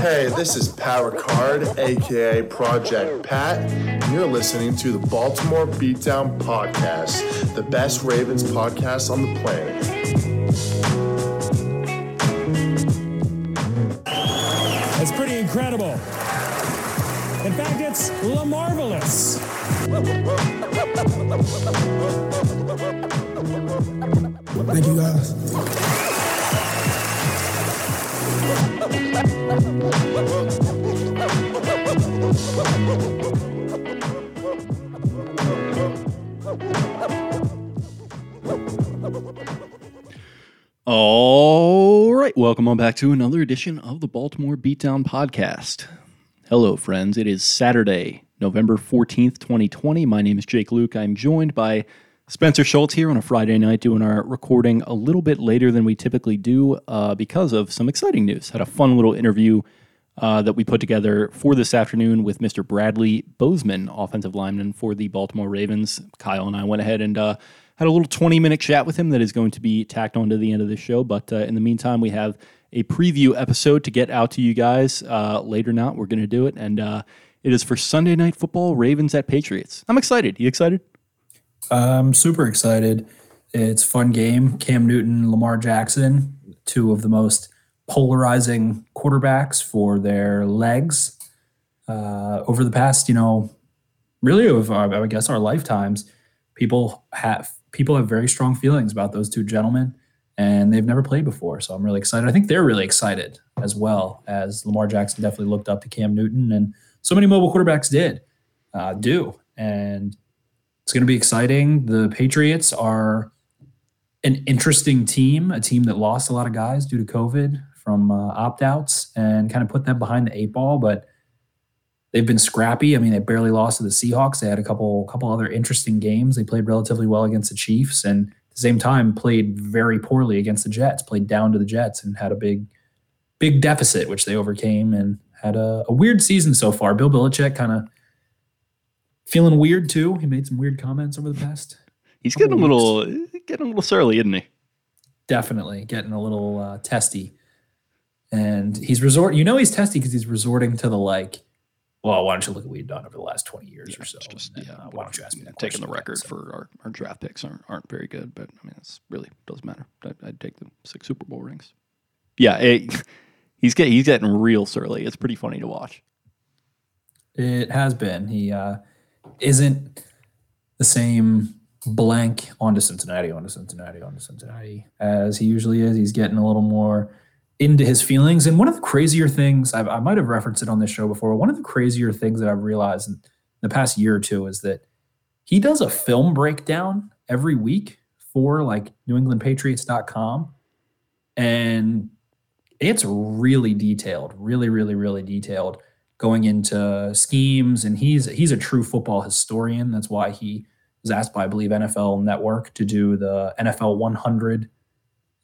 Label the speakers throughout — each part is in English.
Speaker 1: Hey, this is Power Card, aka Project Pat, and you're listening to the Baltimore Beatdown Podcast, the best Ravens podcast on the planet.
Speaker 2: It's pretty incredible. In fact, it's La Marvelous.
Speaker 3: Thank you guys.
Speaker 4: All right, welcome on back to another edition of the Baltimore Beatdown Podcast. Hello, friends. It is Saturday, November 14th, 2020. My name is Jake Louque. I'm joined by Spencer Schultz here on a Friday night doing our recording a little bit later than we typically do uh, because of some exciting news. Had a fun little interview uh, that we put together for this afternoon with Mr. Bradley Bozeman, offensive lineman for the Baltimore Ravens. Kyle and I went ahead and uh, had a little 20 minute chat with him that is going to be tacked on to the end of the show. But uh, in the meantime, we have a preview episode to get out to you guys uh, later now. We're going to do it. And uh, it is for Sunday Night Football Ravens at Patriots. I'm excited. You excited?
Speaker 5: I'm super excited. It's fun game. Cam Newton, Lamar Jackson, two of the most polarizing quarterbacks for their legs uh, over the past, you know, really of I guess our lifetimes. People have people have very strong feelings about those two gentlemen, and they've never played before. So I'm really excited. I think they're really excited as well as Lamar Jackson definitely looked up to Cam Newton, and so many mobile quarterbacks did uh, do, and it's going to be exciting. The Patriots are an interesting team, a team that lost a lot of guys due to COVID from uh, opt outs and kind of put them behind the eight ball, but they've been scrappy. I mean, they barely lost to the Seahawks. They had a couple couple other interesting games. They played relatively well against the Chiefs and at the same time played very poorly against the Jets, played down to the Jets and had a big big deficit which they overcame and had a, a weird season so far. Bill Belichick kind of feeling weird too. He made some weird comments over the past.
Speaker 4: He's getting a little getting a little surly, isn't he?
Speaker 5: Definitely getting a little uh, testy, and he's resort. You know he's testy because he's resorting to the like. Well, why don't you look at what you've done over the last twenty years or so?
Speaker 4: Just,
Speaker 5: and,
Speaker 4: yeah,
Speaker 5: uh, why don't you ask me that
Speaker 4: taking the record
Speaker 5: So-
Speaker 4: for our, our draft picks aren't, aren't very good, but I mean, it's really doesn't matter. I'd, I'd take the six Super Bowl rings. Yeah, it, he's getting he's getting real surly. It's pretty funny to watch.
Speaker 5: It has been. He uh, isn't the same blank onto Cincinnati, onto Cincinnati, onto Cincinnati as he usually is. He's getting a little more into his feelings. And one of the crazier things, I, I might have referenced it on this show before, one of the crazier things that I've realized in the past year or two is that he does a film breakdown every week for like NewEnglandPatriots.com. And it's really detailed, really, really, really detailed going into schemes and he's he's a true football historian. That's why he was asked by i believe nfl network to do the nfl 100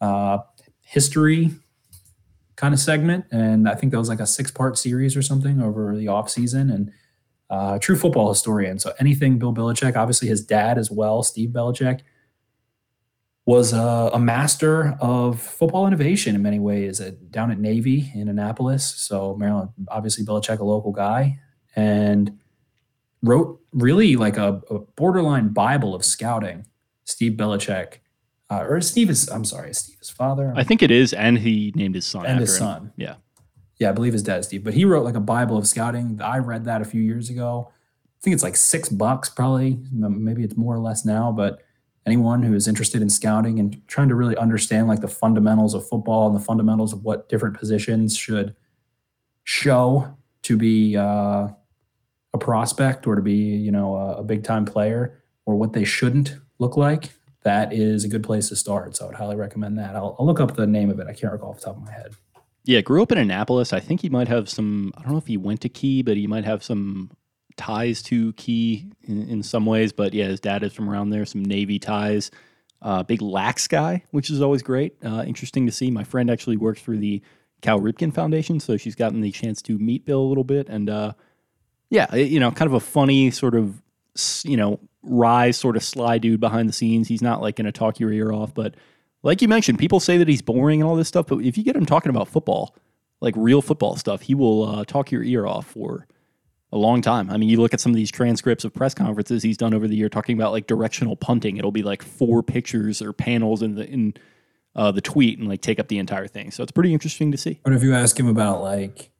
Speaker 5: uh, history kind of segment. And i think that was like a six part series or something over the off season and uh, true football historian. So anything bill belichick obviously his dad as well steve belichick was a, a master of football innovation in many ways at, down at Navy in Annapolis. So Maryland, obviously Belichick, a local guy, and wrote really like a, a borderline Bible of scouting. Steve Belichick, uh, or Steve is, I'm sorry, Steve his father?
Speaker 4: I think it is, and he named his son
Speaker 5: And his
Speaker 4: him.
Speaker 5: son.
Speaker 4: Yeah,
Speaker 5: yeah, I believe his dad is Steve, but he wrote like a Bible of scouting. I read that a few years ago. I think it's like six bucks, probably. Maybe it's more or less now, but anyone who is interested in scouting and trying to really understand like the fundamentals of football and the fundamentals of what different positions should show to be uh, a prospect or to be, you know, a, a big time player or what they shouldn't look like, that is a good place to start. So I would highly recommend that. I'll, I'll look up the name of it. I can't recall off the top of my head.
Speaker 4: Yeah, grew up in Annapolis. I think he might have some. I don't know if he went to Key, but he might have some ties to Key in, in some ways. But yeah, his dad is from around there. Some Navy ties. Uh, big lax guy, which is always great. Uh, interesting to see. My friend actually works for the Cal Ripken Foundation, so she's gotten the chance to meet Bill a little bit. And uh, yeah, you know, kind of a funny sort of you know rise sort of sly dude behind the scenes. He's not like going to talk your ear off, but like you mentioned, people say that he's boring and all this stuff, but if you get him talking about football, like real football stuff, he will uh, talk your ear off for a long time. I mean, you look at some of these transcripts of press conferences he's done over the year talking about like directional punting. It'll be like four pictures or panels in the in uh, the tweet and like take up the entire thing. So it's pretty interesting to see.
Speaker 5: What if you ask him about like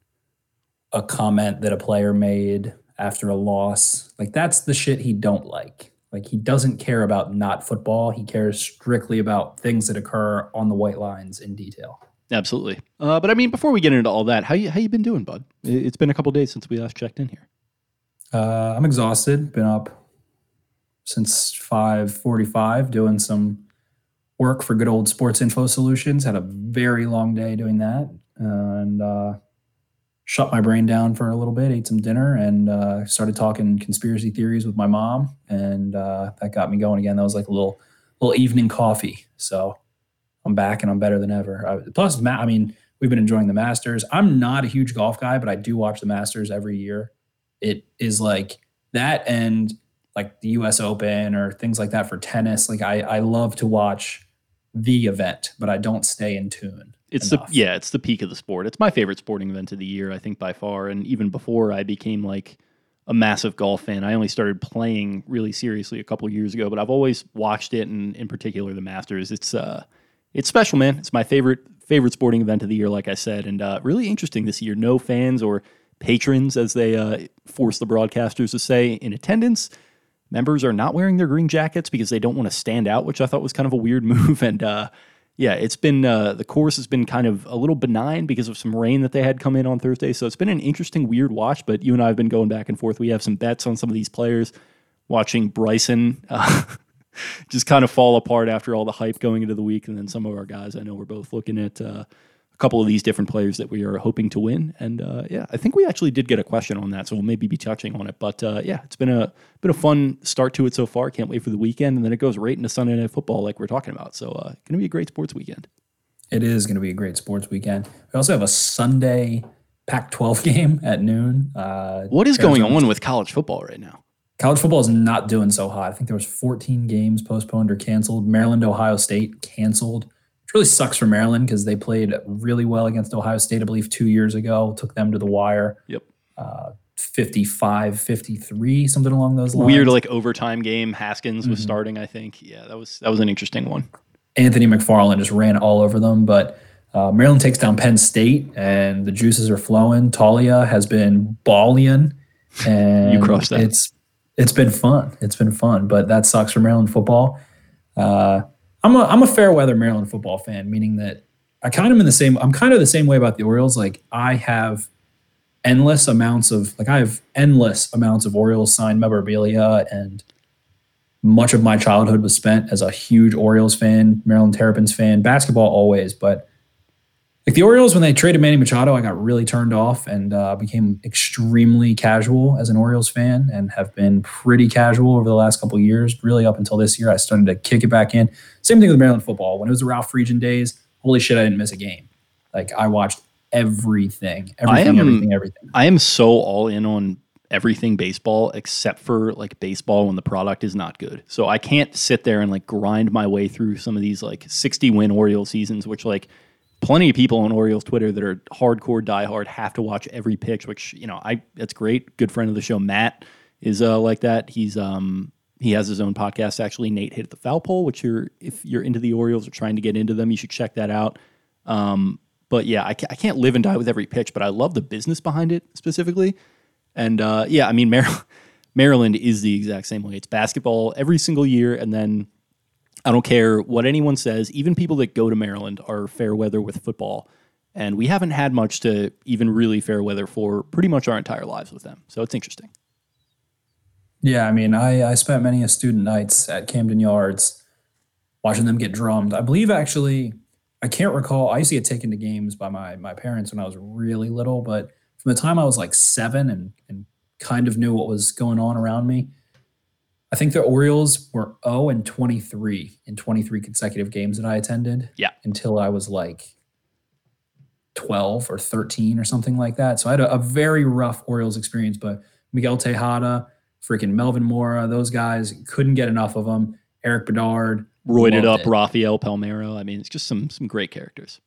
Speaker 5: a comment that a player made after a loss? Like that's the shit he don't like. Like he doesn't care about not football. He cares strictly about things that occur on the white lines in detail.
Speaker 4: Absolutely. Uh, but I mean, before we get into all that, how you how you been doing, bud? It- It's been a couple days since we last checked in here.
Speaker 5: Uh, I'm exhausted. Been up since 5:45 doing some work for good old Sports Info Solutions. Had a very long day doing that, and uh, shut my brain down for a little bit. Ate some dinner and uh, started talking conspiracy theories with my mom, and uh, that got me going again. That was like a little little evening coffee. So I'm back and I'm better than ever. I, plus, Ma- I mean, we've been enjoying the Masters. I'm not a huge golf guy, but I do watch the Masters every year. It is like that and like the US Open or things like that for tennis. Like I, I love to watch the event, but I don't stay in tune.
Speaker 4: It's
Speaker 5: enough.
Speaker 4: the yeah, it's the peak of the sport. It's my favorite sporting event of the year, I think by far. And even before I became like a massive golf fan, I only started playing really seriously a couple years ago. But I've always watched it, and in particular the Masters. It's uh, it's special, man. It's my favorite favorite sporting event of the year, like I said, and uh, really interesting this year. No fans or patrons, as they uh, force the broadcasters to say, in attendance. Members are not wearing their green jackets because they don't want to stand out, which I thought was kind of a weird move. And uh, yeah, it's been uh, the course has been kind of a little benign because of some rain that they had come in on Thursday. So it's been an interesting, weird watch. But you and I have been going back and forth. We have some bets on some of these players. Watching Bryson uh, just kind of fall apart after all the hype going into the week, and then some of our guys I know we're both looking at uh, a couple of these different players that we are hoping to win. And uh, yeah, I think we actually did get a question on that, so we'll maybe be touching on it. But uh, yeah, it's been a been a fun start to it so far. Can't wait for the weekend, and then it goes right into Sunday Night Football, like we're talking about. So uh, going to be a great sports weekend.
Speaker 5: It is going to be a great sports weekend. We also have a Sunday Pac-12 game at noon. Uh,
Speaker 4: What is going on with college football right now?
Speaker 5: College football is not doing so hot. I think there was 14 games postponed or canceled. Maryland, Ohio State canceled. Which really sucks for Maryland because they played really well against Ohio State, I believe, two years ago. Took them to the wire.
Speaker 4: Yep.
Speaker 5: Uh, 55, 53, something along those lines.
Speaker 4: Weird like overtime game. Haskins was
Speaker 5: Mhm.
Speaker 4: starting, I think. Yeah, that was that was an interesting one.
Speaker 5: Anthony McFarland just ran all over them. But uh, Maryland takes down Penn State, and the juices are flowing. Taulia has been balling, and
Speaker 4: You crushed that.
Speaker 5: It's it's been fun. It's been fun, but that sucks for Maryland football. Uh, I'm a I'm a fair weather Maryland football fan, meaning that I kind of am in the same. I'm kind of the same way about the Orioles. Like I have endless amounts of like I have endless amounts of Orioles signed memorabilia and much of my childhood was spent as a huge Orioles fan, Maryland Terrapins fan, basketball always, but like the Orioles when they traded Manny Machado, I got really turned off and uh, became extremely casual as an Orioles fan and have been pretty casual over the last couple of years. Really up until this year, I started to kick it back in. Same thing with Maryland football. When it was the Ralph Friedgen days, holy shit, I didn't miss a game. Like I watched everything, everything,
Speaker 4: am-
Speaker 5: everything, everything.
Speaker 4: I am so all in on everything baseball except for like baseball when the product is not good. So I can't sit there and like grind my way through some of these like 60 win Orioles seasons, which like plenty of people on Orioles Twitter that are hardcore diehard have to watch every pitch, which, you know, I that's great. Good friend of the show, Matt, is uh like that. He's um he has his own podcast actually, Nate Hit the Foul Pole, which you're if you're into the Orioles or trying to get into them, you should check that out. Um, but yeah, I, ca- I can't live and die with every pitch, but I love the business behind it specifically. And uh, yeah, I mean, Maryland, Maryland is the exact same way. It's basketball every single year, and then I don't care what anyone says. Even people that go to Maryland are fair weather with football, and we haven't had much to even really fair weather for pretty much our entire lives with them. So it's interesting.
Speaker 5: Yeah, I mean, I, I spent many a student nights at Camden Yards watching them get drummed. I believe actually, I can't recall. I used to get taken to games by my my parents when I was really little, but from the time I was like seven and and kind of knew what was going on around me, I think the Orioles were 0 and 23 in 23 consecutive games that I attended.
Speaker 4: Yeah.
Speaker 5: Until I was like 12 or 13 or something like that. So I had a, a very rough Orioles experience, but Miguel Tejada, freaking Melvin Mora, those guys couldn't get enough of them. Erik Bedard,
Speaker 4: Roided up
Speaker 5: it.
Speaker 4: Rafael Palmeiro. I mean, it's just some some great characters.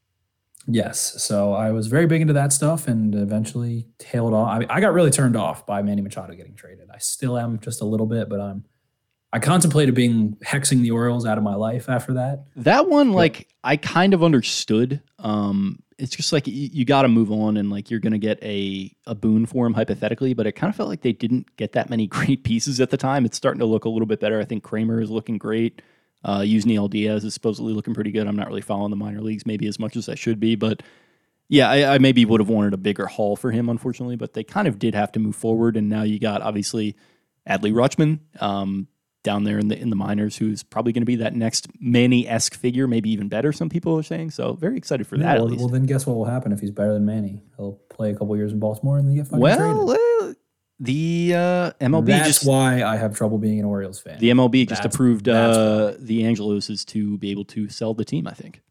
Speaker 5: Yes. So I was very big into that stuff and eventually tailed off. I, I got really turned off by Manny Machado getting traded. I still am just a little bit, but I'm I contemplated being hexing the Orioles out of my life after that.
Speaker 4: That one, like, I kind of understood. Um, it's just like you, you got to move on, and like you're gonna get a a boon for him hypothetically, but it kind of felt like they didn't get that many great pieces at the time. It's starting to look a little bit better. I think Kremer is looking great. Uh, Yusniel Diaz is supposedly looking pretty good. I'm not really following the minor leagues maybe as much as I should be, but yeah, I, I maybe would have wanted a bigger haul for him, unfortunately. But they kind of did have to move forward, and now you got obviously Adley Rutschman um, down there in the in the minors, who's probably going to be that next Manny esque figure, maybe even better. Some people are saying so. Very excited for that.
Speaker 5: Yeah,
Speaker 4: at
Speaker 5: well,
Speaker 4: least.
Speaker 5: well, then guess what will happen if he's better than Manny? He'll play a couple years in Baltimore and then get fucking
Speaker 4: Well,
Speaker 5: traded.
Speaker 4: uh, the uh, MLB
Speaker 5: That's
Speaker 4: just
Speaker 5: why I have trouble being an Orioles fan.
Speaker 4: the MLB just
Speaker 5: That's-
Speaker 4: approved
Speaker 5: that's
Speaker 4: uh, the Angeloses to be able to sell the team. I think.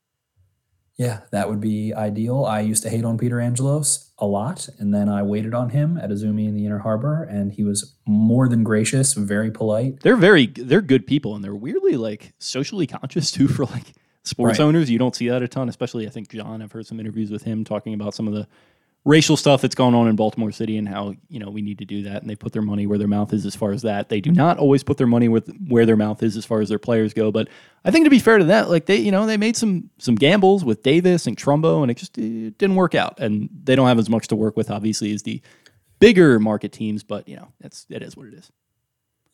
Speaker 5: Yeah, that would be ideal. I used to hate on Peter Angelos a lot, and then I waited on him at Azumi in the Inner Harbor, and he was more than gracious, very polite.
Speaker 4: They're very they're good people, and they're weirdly like socially conscious too for like sports
Speaker 5: Right.
Speaker 4: owners. You don't see that a ton, especially I think John. I've heard some interviews with him talking about some of the racial stuff that's going on in Baltimore City and how you know we need to do that. And they put their money where their mouth is as far as that. They do not always put their money with where their mouth is as far as their players go. But I think to be fair to that, like they you know they made some some gambles with Davis and Trumbo, and it just it didn't work out. And they don't have as much to work with, obviously, as the bigger market teams. But you know that's it is what it is.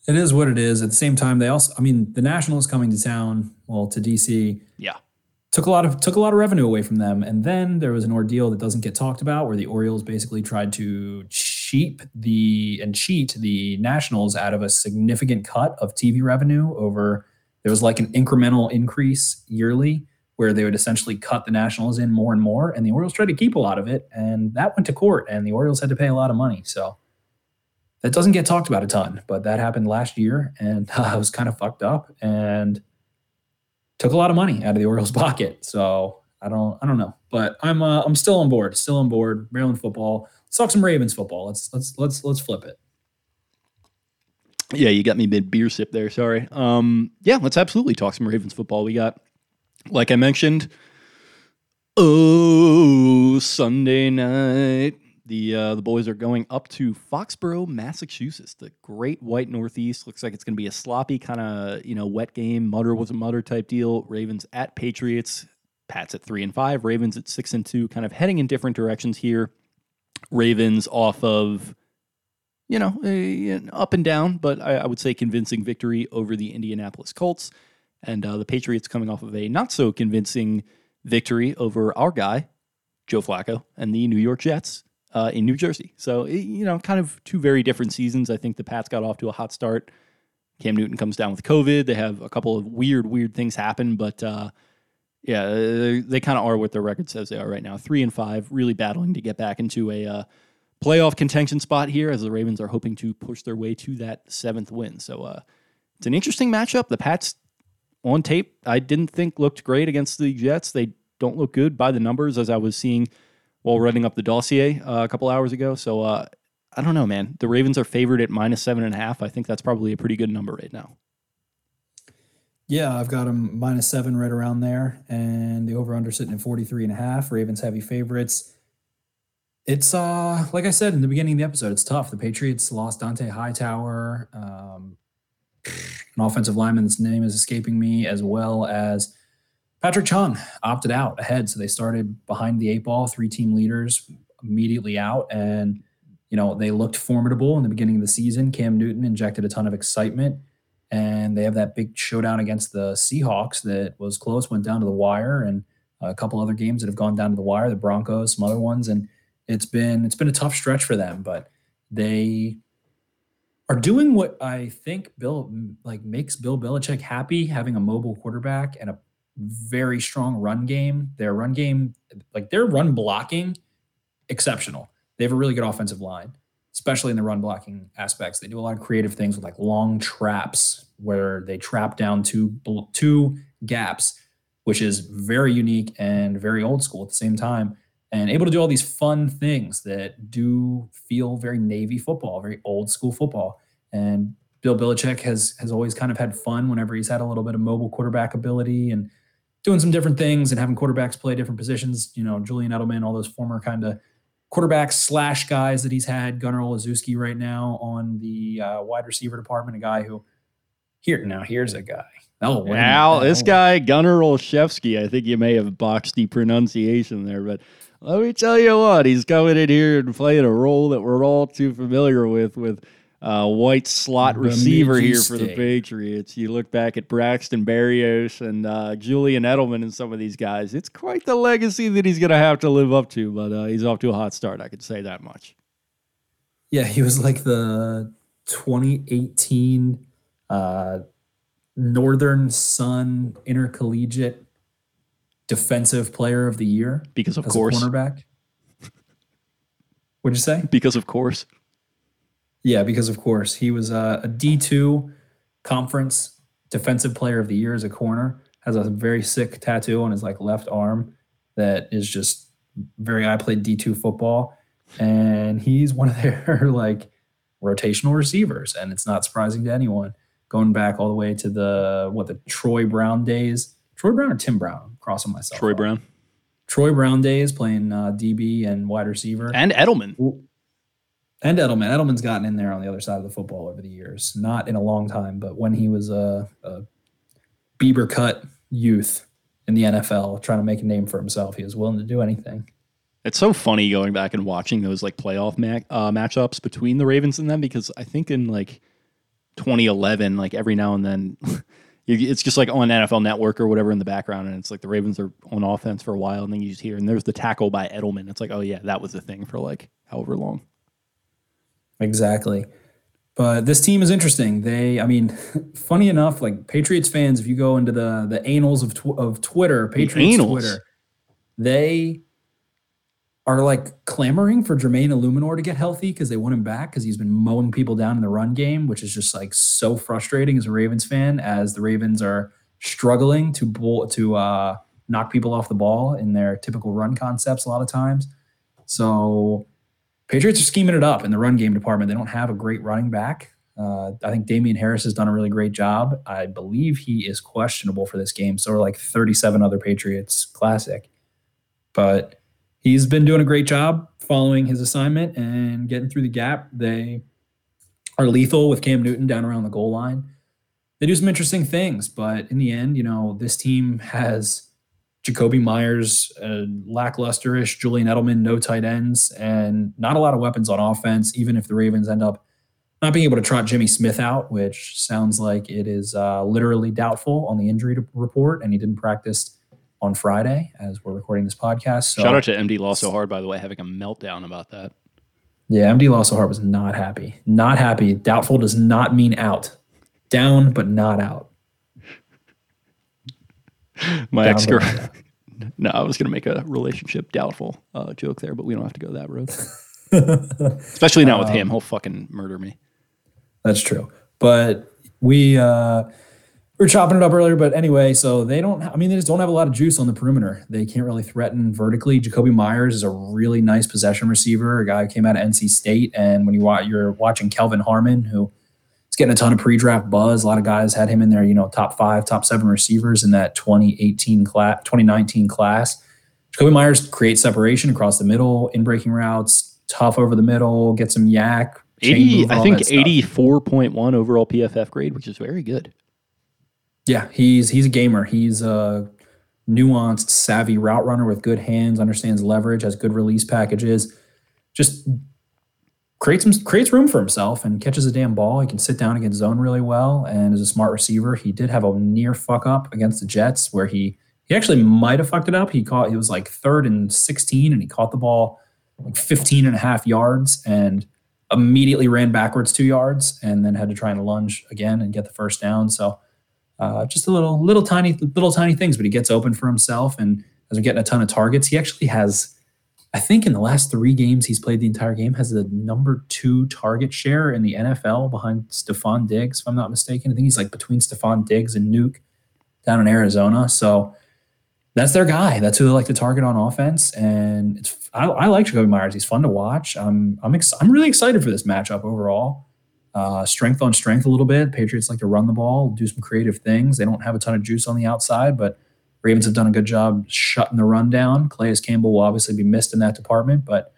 Speaker 5: It is what it is. At the same time, they also, I mean, the Nationals coming to town, well, to DC,
Speaker 4: Yeah.
Speaker 5: Took a lot of took a lot of revenue away from them. And then there was an ordeal that doesn't get talked about, where the Orioles basically tried to cheap the and cheat the Nationals out of a significant cut of TV revenue over. There was like an incremental increase yearly, where they would essentially cut the Nationals in more and more, and the Orioles tried to keep a lot of it, and that went to court, and the Orioles had to pay a lot of money. So that doesn't get talked about a ton, but that happened last year, and I was kind of fucked up and took a lot of money out of the Orioles' pocket. So I don't, I don't know, but I'm, uh, I'm still on board, still on board. Maryland football. Let's talk some Ravens football. Let's, let's, let's, let's flip it.
Speaker 4: Yeah, you got me mid beer sip there. Sorry. Um, yeah, let's absolutely talk some Ravens football. We got, like I mentioned, oh Sunday night. The uh, the boys are going up to Foxborough, Massachusetts, the Great White Northeast. Looks like it's going to be a sloppy kind of you know wet game. Mutter was a mutter type deal. Ravens at Patriots. Pats at three and five. Ravens at six and two. Kind of heading in different directions here. Ravens off of you know, an up and down, but I, I would say convincing victory over the Indianapolis Colts. And uh, the Patriots coming off of a not so convincing victory over our guy, Joe Flacco, and the New York Jets uh, in New Jersey. So, you know, kind of two very different seasons. I think the Pats got off to a hot start. Cam Newton comes down with COVID. They have a couple of weird, weird things happen, but uh, yeah, they, they kind of are what their record says they are right now. Three and five, really battling to get back into a uh, playoff contention spot here as the Ravens are hoping to push their way to that seventh win. So uh, it's an interesting matchup. The Pats on tape, I didn't think looked great against the Jets. They don't look good by the numbers as I was seeing while running up the dossier uh, a couple hours ago. So uh, I don't know, man. The Ravens are favored at minus seven and a half. I think that's probably a pretty good number right now.
Speaker 5: Yeah, I've got them minus seven right around there, and the over under sitting at 43 and a half. Ravens heavy favorites. It's uh like I said in the beginning of the episode, it's tough. The Patriots lost Dont'a Hightower, um, an offensive lineman's name is escaping me, as well as Patrick Chung opted out ahead. So they started behind the eight ball, three team leaders immediately out. And you know, they looked formidable in the beginning of the season. Cam Newton injected a ton of excitement, and they have that big showdown against the Seahawks that was close, went down to the wire, and a couple other games that have gone down to the wire, the Broncos, some other ones, and it's been it's been a tough stretch for them, but they are doing what I think Bill like makes Bill Belichick happy, having a mobile quarterback and a very strong run game. Their run game, like their run blocking, exceptional. They have a really good offensive line, especially in the run blocking aspects. They do a lot of creative things with like long traps where they trap down two two gaps, which is very unique and very old school at the same time. And able to do all these fun things that do feel very Navy football, very old school football. And Bill Belichick has has always kind of had fun whenever he's had a little bit of mobile quarterback ability and doing some different things and having quarterbacks play different positions. You know, Julian Edelman, all those former kind of quarterbacks slash guys that he's had. Gunner Olszewski right now on the uh, wide receiver department, a guy who here now here's a guy.
Speaker 4: Oh, now this guy Gunner Olszewski. I think you may have boxed the pronunciation there, but let me tell you what, he's coming in here and playing a role that we're all too familiar with with uh, white slot receiver here for the Patriots. You look back at Braxton Berrios and uh, Julian Edelman and some of these guys. It's quite the legacy that he's going to have to live up to, but uh, he's off to a hot start. I could say that much.
Speaker 5: Yeah, he was like the 2018 uh, Northern Sun Intercollegiate Defensive Player of the Year
Speaker 4: because of course
Speaker 5: cornerback. What'd you say?
Speaker 4: Because of course.
Speaker 5: Yeah, because of course he was a a D2 conference defensive player of the year as a corner. Has a very sick tattoo on his like left arm that is just very. I played D2 football, and he's one of their like rotational receivers, and it's not surprising to anyone. Going back all the way to the what the Troy Brown days, Troy Brown or Tim Brown, I'm crossing myself.
Speaker 4: Troy Brown.
Speaker 5: Troy Brown days playing uh, DB and wide receiver,
Speaker 4: and Edelman.
Speaker 5: And Edelman. Edelman's gotten in there on the other side of the football over the years. Not in a long time, but when he was a, a Bieber cut youth in the NFL trying to make a name for himself, he was willing to do anything.
Speaker 4: It's so funny going back and watching those like playoff ma- uh, matchups between the Ravens and them because I think in like 2011, like every now and then, it's just like on NFL Network or whatever in the background, and it's like the Ravens are on offense for a while, and then you just hear and there's the tackle by Edelman. It's like, oh yeah, that was the thing for like however long.
Speaker 5: Exactly. But this team is interesting. They, I mean, funny enough, like Patriots fans, if you go into the the annals of tw- of Twitter, Patriots Twitter, they are like clamoring for Jermaine Eluemunor to get healthy because they want him back because he's been mowing people down in the run game, which is just like so frustrating as a Ravens fan. As the Ravens are struggling to bull, to uh, knock people off the ball in their typical run concepts a lot of times. So Patriots are scheming it up in the run game department. They don't have a great running back. Uh, I think Damien Harris has done a really great job. I believe he is questionable for this game. So are like 37 other Patriots classic. But he's been doing a great job following his assignment and getting through the gap. They are lethal with Cam Newton down around the goal line. They do some interesting things, but in the end, you know, this team has Jakobi Meyers, uh, lacklusterish, Julian Edelman, no tight ends, and not a lot of weapons on offense, even if the Ravens end up not being able to trot Jimmy Smith out, which sounds like it is uh, literally doubtful on the injury report, and he didn't practice on Friday as we're recording this podcast.
Speaker 4: So, Shout out to MD Law So Hard, by the way, having a meltdown about that.
Speaker 5: Yeah, MD Law So Hard was not happy. Not happy. Doubtful does not mean out. Down, but not out.
Speaker 4: My ex girlfriend. no, I was going to make a relationship doubtful uh, joke there, but we don't have to go that road. Especially not with um, him, he'll fucking murder me.
Speaker 5: That's true. But we uh, we were chopping it up earlier, but anyway, so they don't. I mean, they just don't have a lot of juice on the perimeter. They can't really threaten vertically. Jakobi Meyers is a really nice possession receiver, a guy who came out of NC State, and when you watch, you're watching Kelvin Harmon, who He's getting a ton of pre-draft buzz. A lot of guys had him in their, you know, top five, top seven receivers in that 2018 class, 2019 class. Jakobi Meyers creates separation across the middle, in breaking routes, tough over the middle, get some YAC.
Speaker 4: 80, I think 84.1 overall PFF grade, which is very good.
Speaker 5: Yeah, he's he's a gamer. He's a nuanced, savvy route runner with good hands, understands leverage, has good release packages. Just creates creates room for himself and catches a damn ball. He can sit down against zone really well and is a smart receiver. He did have a near fuck up against the Jets where he he actually might have fucked it up. He caught he was like third and 16 and he caught the ball like 15 and a half yards and immediately ran backwards two yards and then had to try and lunge again and get the first down. So uh, just a little little tiny little tiny things, but he gets open for himself and as we're getting a ton of targets, he actually has I think in the last three games he's played the entire game has the number two target share in the NFL behind Stefon Diggs, if I'm not mistaken. I think he's like between Stefon Diggs and Nuke down in Arizona. So that's their guy. That's who they like to target on offense. And it's I, I like Jakobi Meyers. He's fun to watch. I'm I'm ex- I'm really excited for this matchup overall. Uh, strength on strength a little bit. Patriots like to run the ball, do some creative things. They don't have a ton of juice on the outside, but Ravens have done a good job shutting the run down. Calais Campbell will obviously be missed in that department, but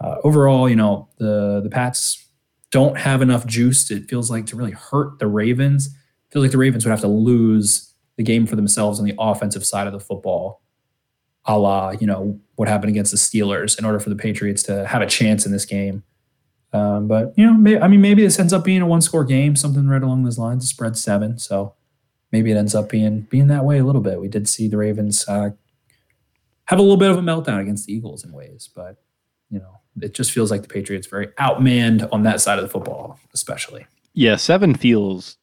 Speaker 5: uh, overall, you know, the the Pats don't have enough juice. It feels like to really hurt the Ravens. It feels like the Ravens would have to lose the game for themselves on the offensive side of the football, a la you know what happened against the Steelers, in order for the Patriots to have a chance in this game. Um, but you know, may, I mean, maybe this ends up being a one-score game, something right along those lines. Spread seven, so maybe it ends up being being that way a little bit. We did see the Ravens uh, have a little bit of a meltdown against the Eagles in ways, but you know, it just feels like the Patriots very outmanned on that side of the football, especially.
Speaker 4: Yeah, seven feels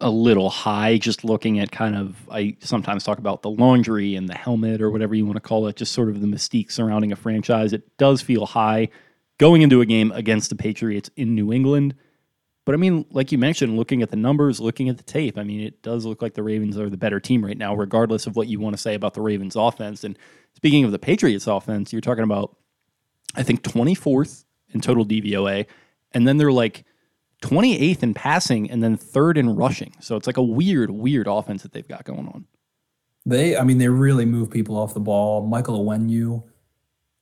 Speaker 4: a little high just looking at kind of I sometimes talk about the laundry and the helmet or whatever you want to call it, just sort of the mystique surrounding a franchise. It does feel high going into a game against the Patriots in New England. But I mean, like you mentioned, looking at the numbers, looking at the tape, I mean, it does look like the Ravens are the better team right now, regardless of what you want to say about the Ravens offense. And speaking of the Patriots offense, you're talking about, I think, 24th in total DVOA. And then they're like 28th in passing and then third in rushing. So it's like a weird, weird offense that they've got going on.
Speaker 5: They, I mean, they really move people off the ball. Michael Onwenu,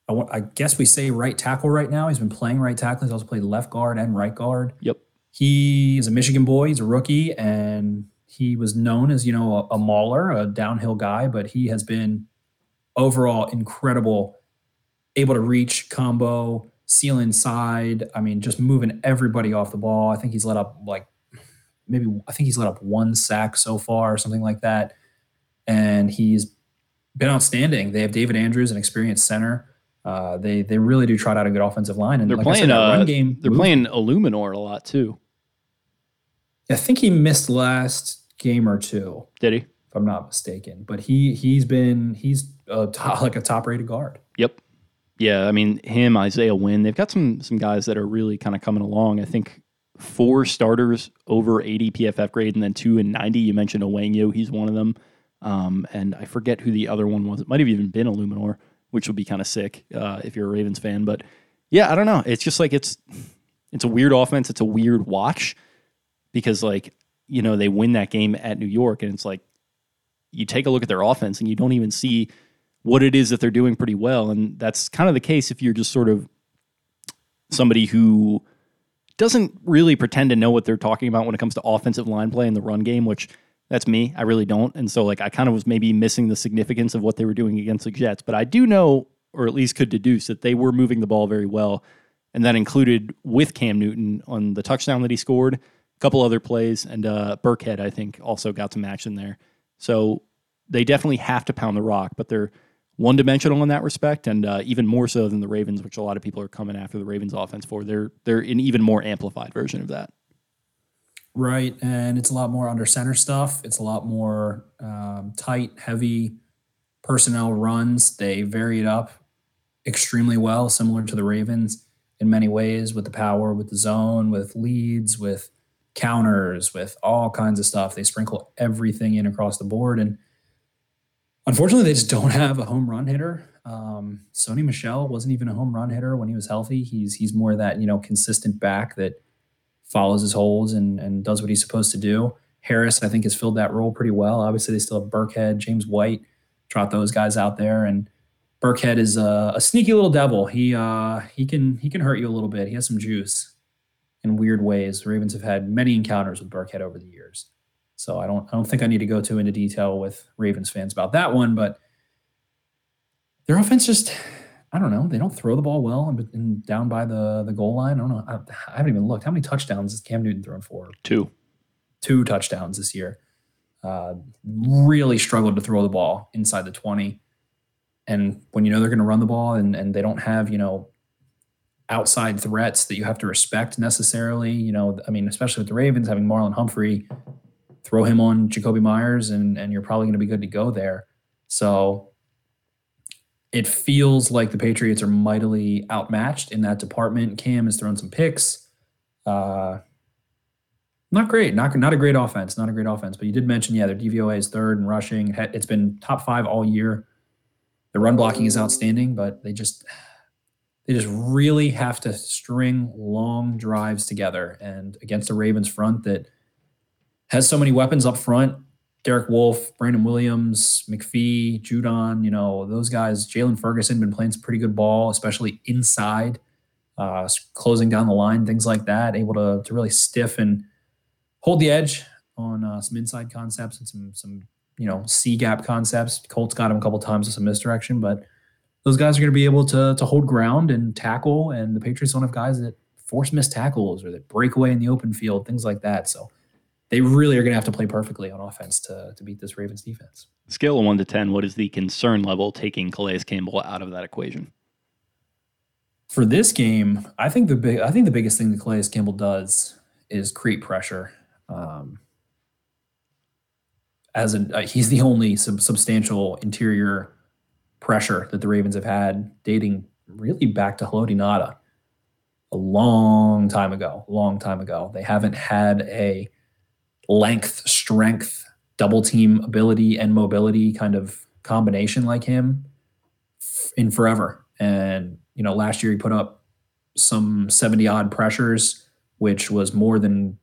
Speaker 5: I, I guess we say right tackle right now. He's been playing right tackle. He's also played left guard and right guard.
Speaker 4: Yep.
Speaker 5: He is a Michigan boy. He's a rookie, and he was known as you know a, a mauler, a downhill guy, but he has been overall incredible, able to reach combo, seal inside. I mean, just moving everybody off the ball. I think he's let up like maybe I think he's let up one sack so far, or something like that, and he's been outstanding. They have David Andrews, an experienced center. Uh, they they really do trot out a good offensive line,
Speaker 4: and they're like playing uh, run game. They're playing Eluemunor a lot too.
Speaker 5: I think he missed last game or two.
Speaker 4: Did he?
Speaker 5: If I'm not mistaken, but he he's been he's a top, like a top rated guard.
Speaker 4: Yep. Yeah, I mean him, Isaiah Wynn. They've got some some guys that are really kind of coming along. I think four starters over 80 PFF grade, and then two in 90. You mentioned Onwenu, he's one of them. Um, and I forget who the other one was. It might have even been Eluemunor, which would be kind of sick uh, if you're a Ravens fan. But yeah, I don't know. It's just like it's it's a weird offense. It's a weird watch because like you know they win that game at New York, and it's like you take a look at their offense and you don't even see what it is that they're doing pretty well, and that's kind of the case if you're just sort of somebody who doesn't really pretend to know what they're talking about when it comes to offensive line play in the run game, which that's me. I really don't. And so like I kind of was maybe missing the significance of what they were doing against the Jets, but I do know or at least could deduce that they were moving the ball very well. And that included with Cam Newton on the touchdown that he scored a couple other plays, and uh, Burkhead, I think, also got some action there. So they definitely have to pound the rock, but they're one dimensional in that respect, and uh, even more so than the Ravens, which a lot of people are coming after the Ravens offense for. They're they're an even more amplified version of that.
Speaker 5: Right, and it's a lot more under center stuff. It's a lot more um, tight, heavy personnel runs. They vary it up extremely well, similar to the Ravens in many ways, with the power, with the zone, with leads, with counters, with all kinds of stuff. They sprinkle everything in across the board. And unfortunately, they just don't have a home run hitter. Um, Sony Michel wasn't even a home run hitter when he was healthy. He's he's more that you know consistent back that follows his holes and and does what he's supposed to do. Harris, I think, has filled that role pretty well. Obviously, they still have Burkhead, James White, trot those guys out there, and Burkhead is a, a sneaky little devil. He uh, he can he can hurt you a little bit. He has some juice in weird ways. The Ravens have had many encounters with Burkhead over the years. So I don't I don't think I need to go too into detail with Ravens fans about that one, but their offense just I don't know. They don't throw the ball well and, and down by the the goal line. I don't know. I, I, haven't even looked. How many touchdowns has Cam Newton thrown for?
Speaker 4: Two.
Speaker 5: Two touchdowns this year. Uh, really struggled to throw the ball inside the 20. And when you know they're going to run the ball and, and they don't have, you know, outside threats that you have to respect necessarily, you know, I mean, especially with the Ravens having Marlon Humphrey, throw him on Jakobi Meyers and, and you're probably going to be good to go there. So it feels like the Patriots are mightily outmatched in that department. Cam has thrown some picks. Uh, not great, not not a great offense, not a great offense. But you did mention, yeah, their DVOA is third in rushing. It's been top five all year. The run blocking is outstanding, but they just they just really have to string long drives together. And against a Ravens front that has so many weapons up front, Derek Wolfe, Brandon Williams, McPhee, Judon, you know, those guys, Jaylon Ferguson been playing some pretty good ball, especially inside, uh, closing down the line, things like that, able to, to really stiff and hold the edge on uh, some inside concepts and some, some, you know, C gap concepts. Colts got him a couple times with some misdirection, but those guys are going to be able to, to hold ground and tackle. And the Patriots don't have guys that force missed tackles or that break away in the open field, things like that. So, they really are going to have to play perfectly on offense to, to beat this Ravens defense.
Speaker 4: Scale of one to 10, what is the concern level taking Calais Campbell out of that equation?
Speaker 5: For this game, I think the big, I think the biggest thing that Calais Campbell does is create pressure. Um, as a, uh, he's the only sub- substantial interior pressure that the Ravens have had dating really back to Haloti Ngata a long time ago, long time ago. They haven't had a length, strength, double team ability, and mobility kind of combination like him in forever. And, you know, last year he put up some 70 odd pressures, which was more than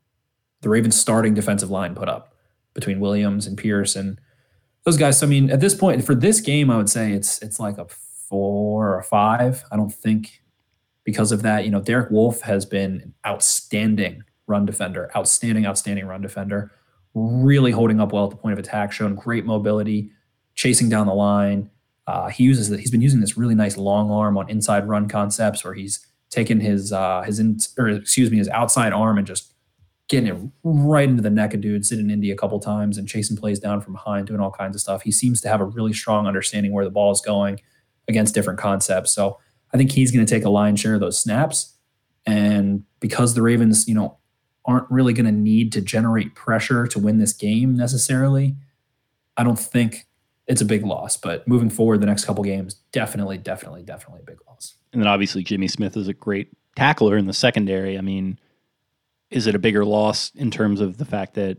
Speaker 5: the Ravens starting defensive line put up between Williams and Pierce and those guys. So, I mean, at this point, for this game, I would say it's it's like a four or five. I don't think because of that, you know, Derek Wolfe has been an outstanding run defender, outstanding, outstanding run defender, really holding up well at the point of attack, showing great mobility, chasing down the line. Uh, he uses that. He's been using this really nice long arm on inside run concepts where he's taken his uh, his in, or excuse me his outside arm and just getting it right into the neck of dudes. Sitting India a couple times and chasing plays down from behind, doing all kinds of stuff. He seems to have a really strong understanding where the ball is going against different concepts. So I think he's going to take a lion's share of those snaps. And because the Ravens, you know, aren't really going to need to generate pressure to win this game necessarily. I don't think it's a big loss, but moving forward, the next couple games, definitely, definitely, definitely a big loss.
Speaker 4: And then obviously, Jimmy Smith is a great tackler in the secondary. I mean, is it a bigger loss in terms of the fact that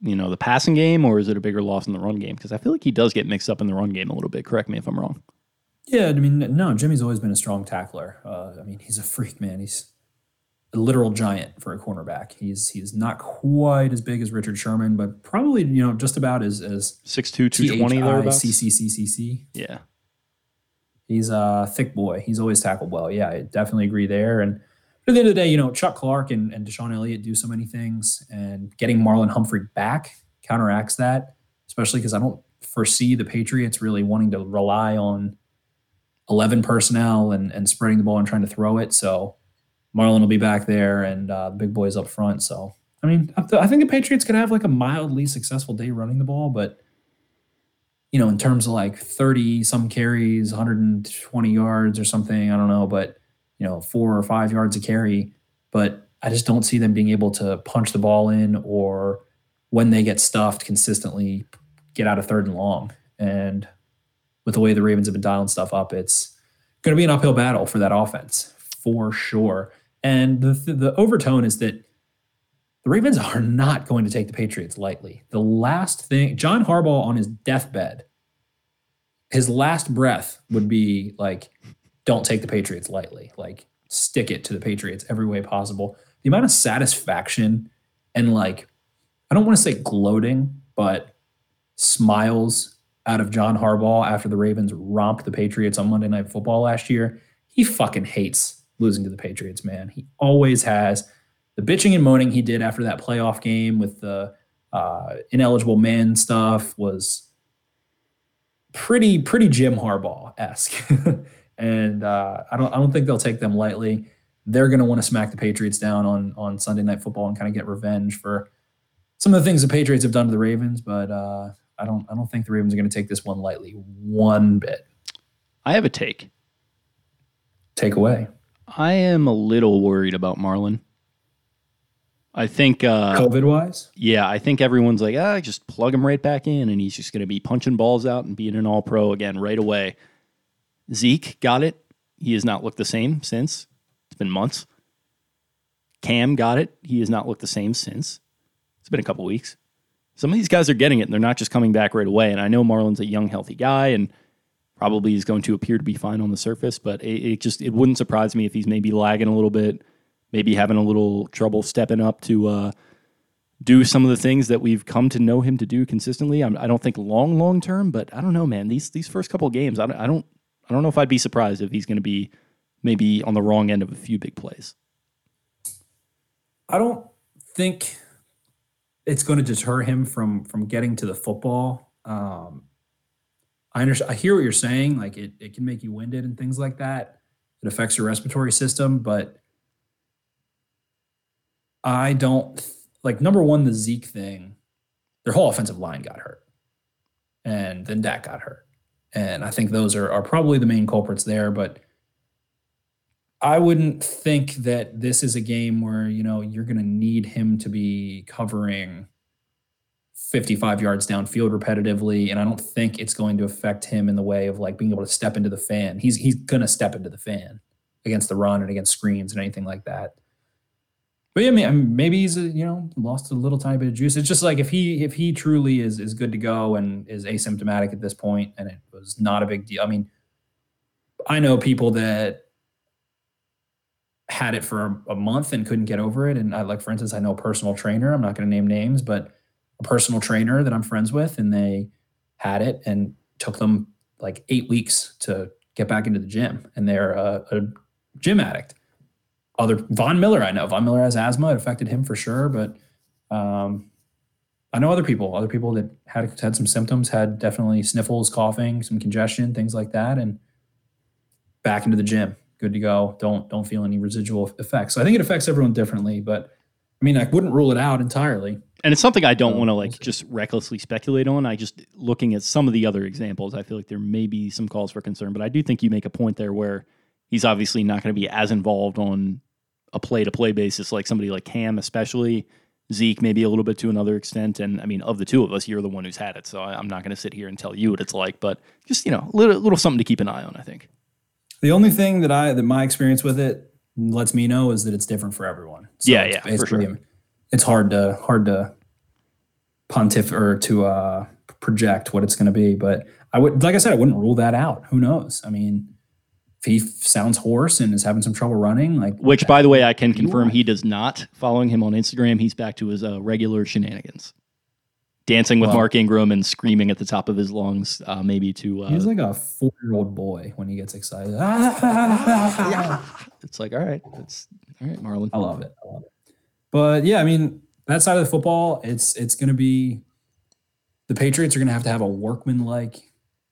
Speaker 4: you know the passing game, or is it a bigger loss in the run game? Because I feel like he does get mixed up in the run game a little bit. Correct me if I'm wrong.
Speaker 5: Yeah, I mean, no, Jimmy's always been a strong tackler. Uh, I mean, he's a freak, man. He's a literal giant for a cornerback. He's he's not quite as big as Richard Sherman, but probably you know just about as as
Speaker 4: six two two twenty thereabouts.
Speaker 5: CCCCC.
Speaker 4: Yeah,
Speaker 5: he's a thick boy. He's always tackled well. Yeah, I definitely agree there. And at the end of the day, you know Chuck Clark and, and DeShon Elliott do so many things, and getting Marlon Humphrey back counteracts that, especially because I don't foresee the Patriots really wanting to rely on eleven personnel and and spreading the ball and trying to throw it. So Marlon will be back there and uh, big boys up front. So, I mean, I think the Patriots could have like a mildly successful day running the ball, but you know, in terms of like 30 some carries, 120 yards or something, I don't know, but you know, four or five yards a carry. But I just don't see them being able to punch the ball in or when they get stuffed consistently get out of third and long. And with the way the Ravens have been dialing stuff up, it's going to be an uphill battle for that offense for sure. And the, the overtone is that the Ravens are not going to take the Patriots lightly. The last thing, John Harbaugh on his deathbed, his last breath would be like, don't take the Patriots lightly. Like, stick it to the Patriots every way possible. The amount of satisfaction and, like, I don't want to say gloating, but smiles out of John Harbaugh after the Ravens romped the Patriots on Monday Night Football last year. He fucking hates losing to the Patriots, man. He always has. The bitching and moaning he did after that playoff game with the uh, ineligible man stuff was pretty pretty Jim Harbaugh esque. and uh, I don't I don't think they'll take them lightly. They're going to want to smack the Patriots down on on Sunday Night Football and kind of get revenge for some of the things the Patriots have done to the Ravens. But uh, I don't I don't think the Ravens are going to take this one lightly one bit.
Speaker 4: I have a take.
Speaker 5: Take away.
Speaker 4: I am a little worried about Marlon. I think uh,
Speaker 5: COVID wise,
Speaker 4: Yeah, I think everyone's like, ah, just plug him right back in, and he's just going to be punching balls out and being an All Pro again right away. Zeke got it. He has not looked the same since. It's been months. Cam got it. He has not looked the same since. It's been a couple weeks. Some of these guys are getting it, and they're not just coming back right away. And I know Marlon's a young, healthy guy, and probably is going to appear to be fine on the surface. But it, it just it wouldn't surprise me if he's maybe lagging a little bit, maybe having a little trouble stepping up to. Uh, do some of the things that we've come to know him to do consistently. I'm, I don't think long, long term, but I don't know, man. These these first couple games, I don't, I don't, I don't know if I'd be surprised if he's going to be maybe on the wrong end of a few big plays.
Speaker 5: I don't think it's going to deter him from from getting to the football. Um, I understand. I hear what you're saying. Like it, it can make you winded and things like that. It affects your respiratory system, but I don't like number one the Zeke thing. Their whole offensive line got hurt, and then Dak got hurt, and I think those are are probably the main culprits there. But I wouldn't think that this is a game where you know you're going to need him to be covering 55 yards downfield repetitively, and I don't think it's going to affect him in the way of like being able to step into the fan. He's he's going to step into the fan against the run and against screens and anything like that. But yeah, I mean, maybe he's a, you know lost a little tiny bit of juice. It's just like if he if he truly is is good to go and is asymptomatic at this point, and it was not a big deal. I mean, I know people that had it for a, a month and couldn't get over it. And I like, for instance, I know a personal trainer. I'm not going to name names, but a personal trainer that I'm friends with, and they had it and took them like eight weeks to get back into the gym, and they're a, a gym addict other Von Miller, I know Von Miller has asthma. It affected him for sure, but um, I know other people, other people that had had some symptoms, had definitely sniffles, coughing, some congestion, things like that, and back into the gym, good to go. Don't don't feel any residual effects. So I think it affects everyone differently, but I mean, I wouldn't rule it out entirely.
Speaker 4: And it's something I don't want to like just recklessly speculate on. I just looking at some of the other examples, I feel like there may be some calls for concern. But I do think you make a point there where he's obviously not going to be as involved on a play to play basis like somebody like Cam, especially Zeke, maybe a little bit to another extent. And I mean, of the two of us, you're the one who's had it, so I, I'm not going to sit here and tell you what it's like. But just you know, a little, little something to keep an eye on. I think.
Speaker 5: The only thing that I that my experience with it lets me know is that it's different for everyone. So
Speaker 4: Yeah,
Speaker 5: it's
Speaker 4: yeah, for sure.
Speaker 5: It's hard to hard to pontiff or to uh, project what it's going to be, but I would, like I said, I wouldn't rule that out. Who knows? I mean, he sounds hoarse and is having some trouble running, like
Speaker 4: Which, by the way, I can confirm he does not. Following him on Instagram, he's back to his uh, regular shenanigans, dancing with
Speaker 5: Well-
Speaker 4: Mark Ingram and screaming at the top of his lungs, uh, maybe to. Uh,
Speaker 5: he's like a four year old boy when he gets excited.
Speaker 4: it's like, all right, it's all right, Marlon.
Speaker 5: I love it. I love it. But yeah, I mean, that side of the football, it's it's going to be the Patriots are going to have to have a workman-like,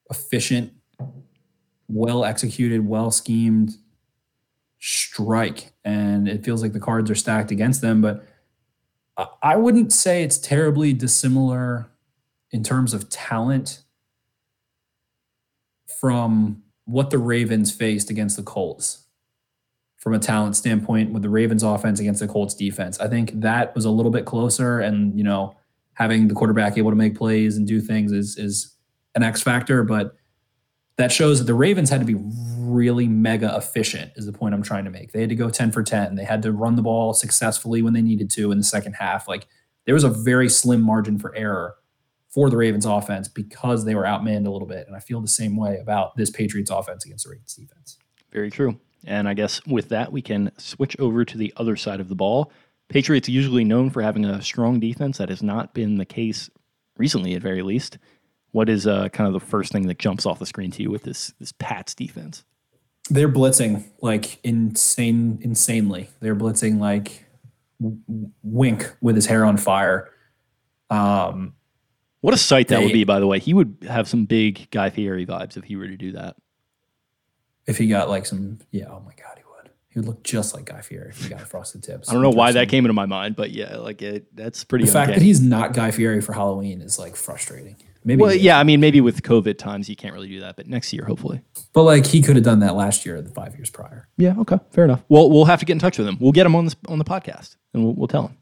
Speaker 5: efficient, well executed, well schemed strike, and it feels like the cards are stacked against them. But I- wouldn't say it's terribly dissimilar in terms of talent from what the Ravens faced against the Colts from a talent standpoint with the Ravens offense against the Colts defense. I think that was a little bit closer and, you know, having the quarterback able to make plays and do things is is an X factor, but that shows that the Ravens had to be really mega efficient is the point I'm trying to make. They had to go 10 for 10. They had to run the ball successfully when they needed to in the second half. Like there was a very slim margin for error for the Ravens offense because they were outmanned a little bit. And I feel the same way about this Patriots offense against the Ravens defense.
Speaker 4: Very true. And I guess with that, we can switch over to the other side of the ball. Patriots usually known for having a strong defense. That has not been the case recently, at very least. What is uh, kind of the first thing that jumps off the screen to you with this this Pats defense?
Speaker 5: They're blitzing like insane, insanely. They're blitzing like w- Wink with his hair on fire. Um,
Speaker 4: What a sight that would be, by the way. He would have some big Guy Fieri vibes if he were to do that.
Speaker 5: If he got like some, yeah, oh my god, he would. He would look just like Guy Fieri if he got frosted tips.
Speaker 4: I don't know why that came into my mind, but yeah, like it, that's pretty.
Speaker 5: The fact that he's not Guy Fieri for Halloween is like frustrating. Maybe,
Speaker 4: well, yeah, I mean, maybe with COVID times you can't really do that, but next year, hopefully.
Speaker 5: but like he could have done that last year, or the five years prior.
Speaker 4: Yeah, okay, fair enough. Well, we'll have to get in touch with him. We'll get him on this on the podcast, and we'll, we'll tell him.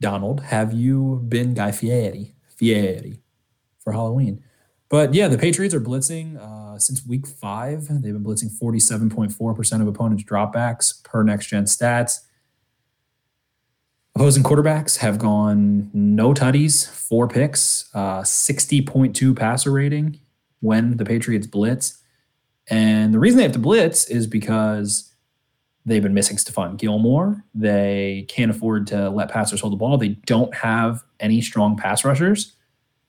Speaker 5: Donald, have you been Guy Fieri? Fieri for Halloween. But yeah, the Patriots are blitzing uh, since week five. They've been blitzing 47.4% of opponents' dropbacks per next gen stats. Opposing quarterbacks have gone no tutties, four picks, uh, 60.2 passer rating when the Patriots blitz. And the reason they have to blitz is because they've been missing Stephon Gilmore. They can't afford to let passers hold the ball. They don't have any strong pass rushers.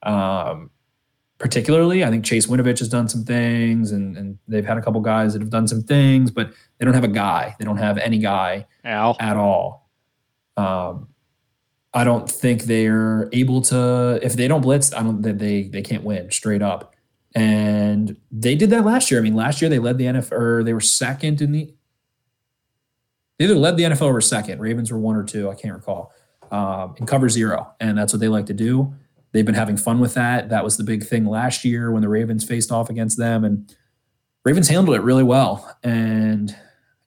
Speaker 5: Um, particularly, I think Chase Winovich has done some things, and, and they've had a couple guys that have done some things, but they don't have a guy. They don't have any guy at all. Um, I don't think they're able to. If they don't blitz, I don't. They they, they can't win straight up. And they did that last year. I mean, last year they led the NFL. Or they were second in the. They either led the NFL or second. Ravens were one or two. I can't recall. Um, in cover zero, and that's what they like to do. They've been having fun with that. That was the big thing last year when the Ravens faced off against them, and Ravens handled it really well. And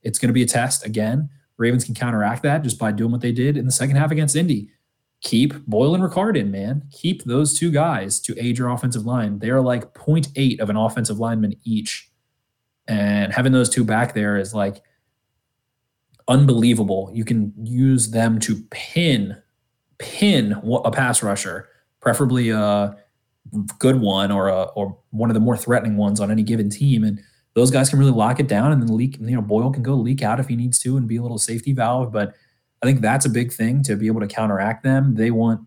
Speaker 5: it's going to be a test again. Ravens can counteract that just by doing what they did in the second half against Indy. Keep Boyle and Ricard in, man. Keep those two guys to aid your offensive line. They are like 0.8 of an offensive lineman each. And having those two back there is like unbelievable. You can use them to pin, pin a pass rusher, preferably a good one or a, or one of the more threatening ones on any given team. And those guys can really lock it down and then leak, you know, Boyle can go leak out if he needs to and be a little safety valve. But I think that's a big thing to be able to counteract them. They want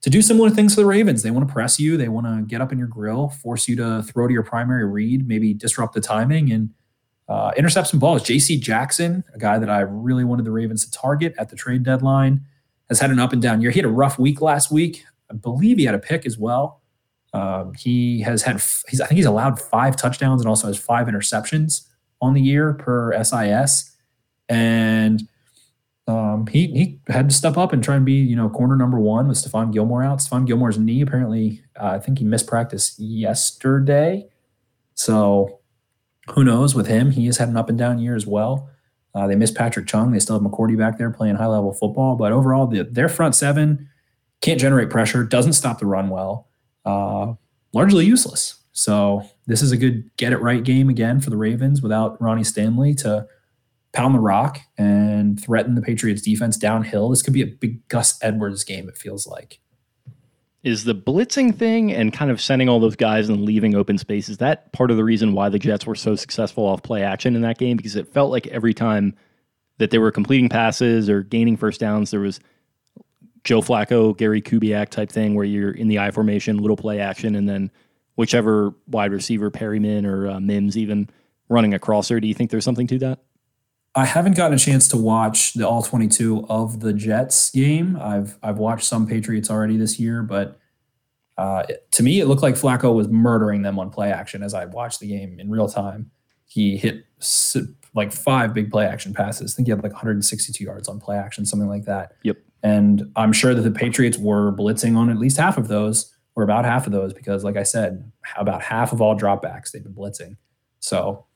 Speaker 5: to do similar things to the Ravens. They want to press you, they want to get up in your grill, force you to throw to your primary read, maybe disrupt the timing and uh, intercept some balls. JC Jackson, a guy that I really wanted the Ravens to target at the trade deadline, has had an up and down year. He had a rough week last week. I believe he had a pick as well. Um, he has had, he's, I think he's allowed five touchdowns and also has five interceptions on the year per SIS. And um, he he had to step up and try and be you know corner number one with Stephon Gilmore out. Stephon Gilmore's knee apparently, uh, I think he missed practice yesterday. So who knows with him? He has had an up and down year as well. Uh, they missed Patrick Chung. They still have McCourty back there playing high level football, but overall, the, their front seven can't generate pressure, doesn't stop the run well, uh, largely useless. So this is a good get it right game again for the Ravens without Ronnie Stanley to pound the rock and threaten the Patriots defense downhill. This could be a big Gus Edwards game, it feels like.
Speaker 4: is the blitzing thing and kind of sending all those guys and leaving open space is that part of the reason why the Jets were so successful off play action in that game because it felt like every time that they were completing passes or gaining first downs there was Joe Flacco, Gary Kubiak type thing where you're in the I formation, little play action, and then whichever wide receiver, Perriman or uh, Mims, even running a crosser. Do you think there's something to that?
Speaker 5: I haven't gotten a chance to watch the all 22 of the Jets game. I've I've watched some Patriots already this year, but uh, to me, it looked like Flacco was murdering them on play action as I watched the game in real time. He hit like five big play action passes. I think he had like 162 yards on play action, something like that.
Speaker 4: Yep.
Speaker 5: And I'm sure that the Patriots were blitzing on at least half of those, or about half of those, because like I said, about half of all dropbacks they've been blitzing. So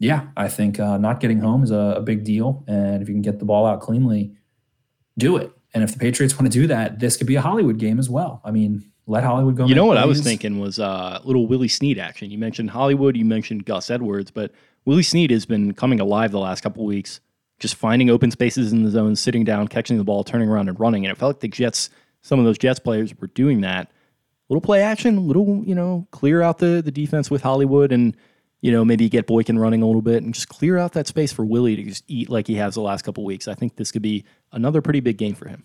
Speaker 5: yeah, I think uh, not getting home is a, a big deal. And if you can get the ball out cleanly, do it. And if the Patriots want to do that, this could be a Hollywood game as well. I mean, let Hollywood go.
Speaker 4: You know what I was thinking was uh, little Willie Snead action. You mentioned Hollywood, you mentioned Gus Edwards, but Willie Snead has been coming alive the last couple weeks, just finding open spaces in the zone, sitting down, catching the ball, turning around and running. And it felt like the Jets, some of those Jets players were doing that. Little play action, little, you know, clear out the, the defense with Hollywood and, you know, maybe get Boykin running a little bit and just clear out that space for Willie to just eat like he has the last couple weeks. I think this could be another pretty big game for him.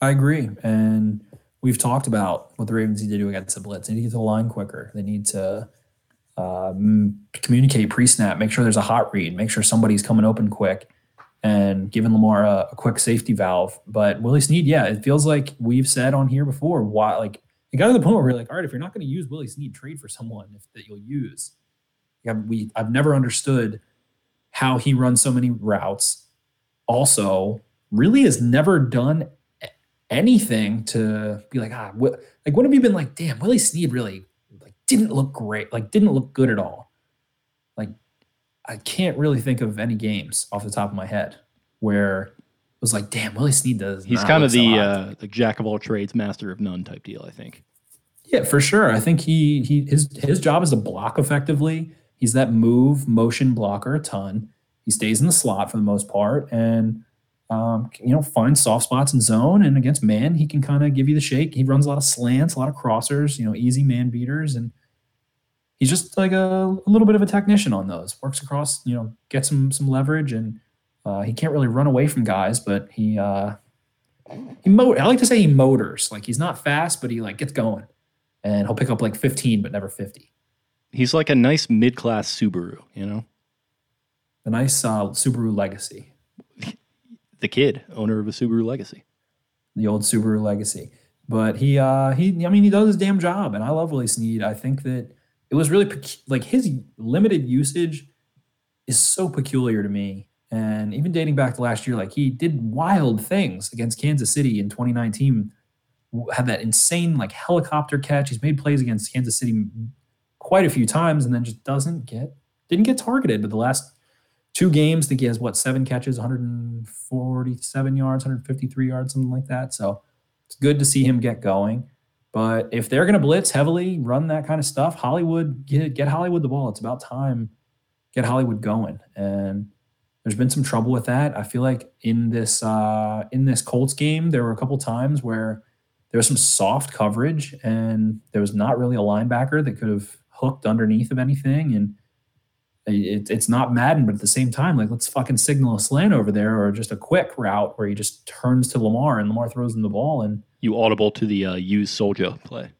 Speaker 5: I agree. And we've talked about what the Ravens need to do against the blitz. They need to get to the line quicker. They need to um, communicate pre-snap, make sure there's a hot read, make sure somebody's coming open quick, and giving Lamar a, a quick safety valve. But Willie Snead, yeah, it feels like we've said on here before. Why, like, it got to the point where we're like, all right, if you're not going to use Willie Snead, trade for someone if, that you'll use. I've, we I've never understood how he runs so many routes. Also, really has never done anything to be like, ah, wh- like what have you been like? Damn, Willie Snead really didn't look great, like didn't look good at all. Like, I can't really think of any games off the top of my head where it was like, damn, Willie Snead does.
Speaker 4: He's kind of the uh, the jack of all trades, master of none type deal. I think.
Speaker 5: Yeah, for sure. I think he he his his job is to block effectively. He's that move motion blocker a ton. He stays in the slot for the most part, and um, you know finds soft spots in zone. And against man, he can kind of give you the shake. He runs a lot of slants, a lot of crossers, you know, easy man beaters, and he's just like a, a little bit of a technician on those. Works across, you know, gets some some leverage, and uh, he can't really run away from guys, but he uh, he mo- I like to say he motors. Like he's not fast, but he like gets going and he'll pick up like 15 but never 50
Speaker 4: He's like a nice mid class Subaru. You know,
Speaker 5: a nice uh, subaru legacy
Speaker 4: the kid owner of a Subaru Legacy.
Speaker 5: the old subaru legacy but he uh he i mean he does his damn job and i love willie snead i think that it was really like his limited usage is so peculiar to me. And even dating back to last year like he did wild things against kansas city in 2019 had that insane like helicopter catch. He's made plays against kansas city quite a few times and then just doesn't get didn't get targeted. But the last two games I think he has what seven catches 147 yards 153 yards something like that. So it's good to see him get going but if they're going to blitz heavily run that kind of stuff hollywood get, get hollywood the ball. It's about time get hollywood going. And there's been some trouble with that. I feel like in this uh in this colts game there were a couple times where there was some soft coverage and there was not really a linebacker that could have hooked underneath of anything. And it, it's not Madden, but at the same time, like let's fucking signal a slant over there or just a quick route where he just turns to Lamar and Lamar throws him the ball and
Speaker 4: You audible to the uh, use soldier play.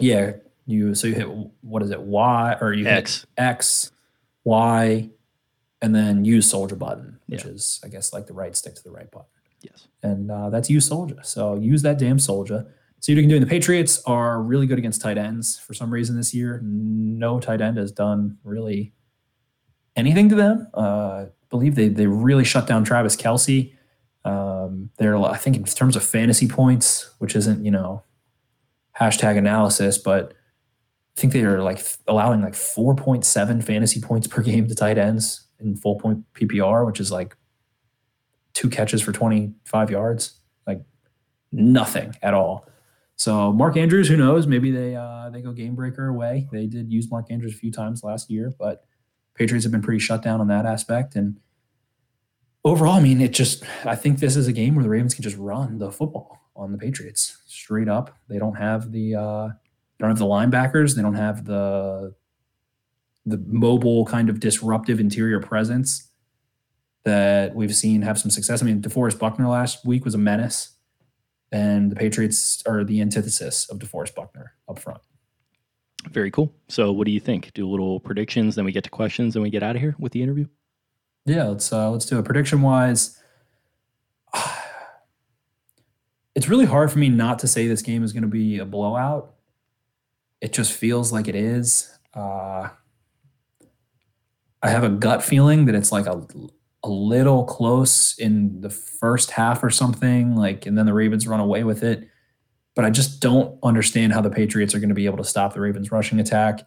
Speaker 5: yeah, you so you hit what is it Y or you
Speaker 4: X.
Speaker 5: hit X, Y, and then use soldier button, which
Speaker 4: Yeah.
Speaker 5: is I guess like the right stick to the right button.
Speaker 4: Yes.
Speaker 5: and uh, that's use soldier. So use that damn soldier. So you can do. And the Patriots are really good against tight ends for some reason this year. No tight end has done really anything to them. Uh, believe they they really shut down Travis Kelce. Um, they're I think in terms of fantasy points, which isn't you know hashtag analysis, but I think they are like allowing like 4.7 fantasy points per game to tight ends in full point PPR, which is like two catches for 25 yards, like nothing at all. So Mark Andrews, who knows? Maybe they uh, they go game breaker away. They did use Mark Andrews a few times last year, but Patriots have been pretty shut down on that aspect. And overall, I mean, it just I think this is a game where the Ravens can just run the football on the Patriots straight up. They don't have the uh, they don't have the linebackers. They don't have the the mobile kind of disruptive interior presence that we've seen have some success. I mean, DeForest Buckner last week was a menace, and the Patriots are the antithesis of DeForest Buckner up front.
Speaker 4: Very cool. So, what do you think? Do a little predictions, then we get to questions, then we get out of here with the interview.
Speaker 5: Yeah, let's uh, let's do it. Prediction wise, it's really hard for me not to say this game is going to be a blowout. It just feels like it is. Uh, I have a gut feeling that it's like a a little close in the first half or something, like, and then the Ravens run away with it. But I just don't understand how the Patriots are going to be able to stop the Ravens' rushing attack.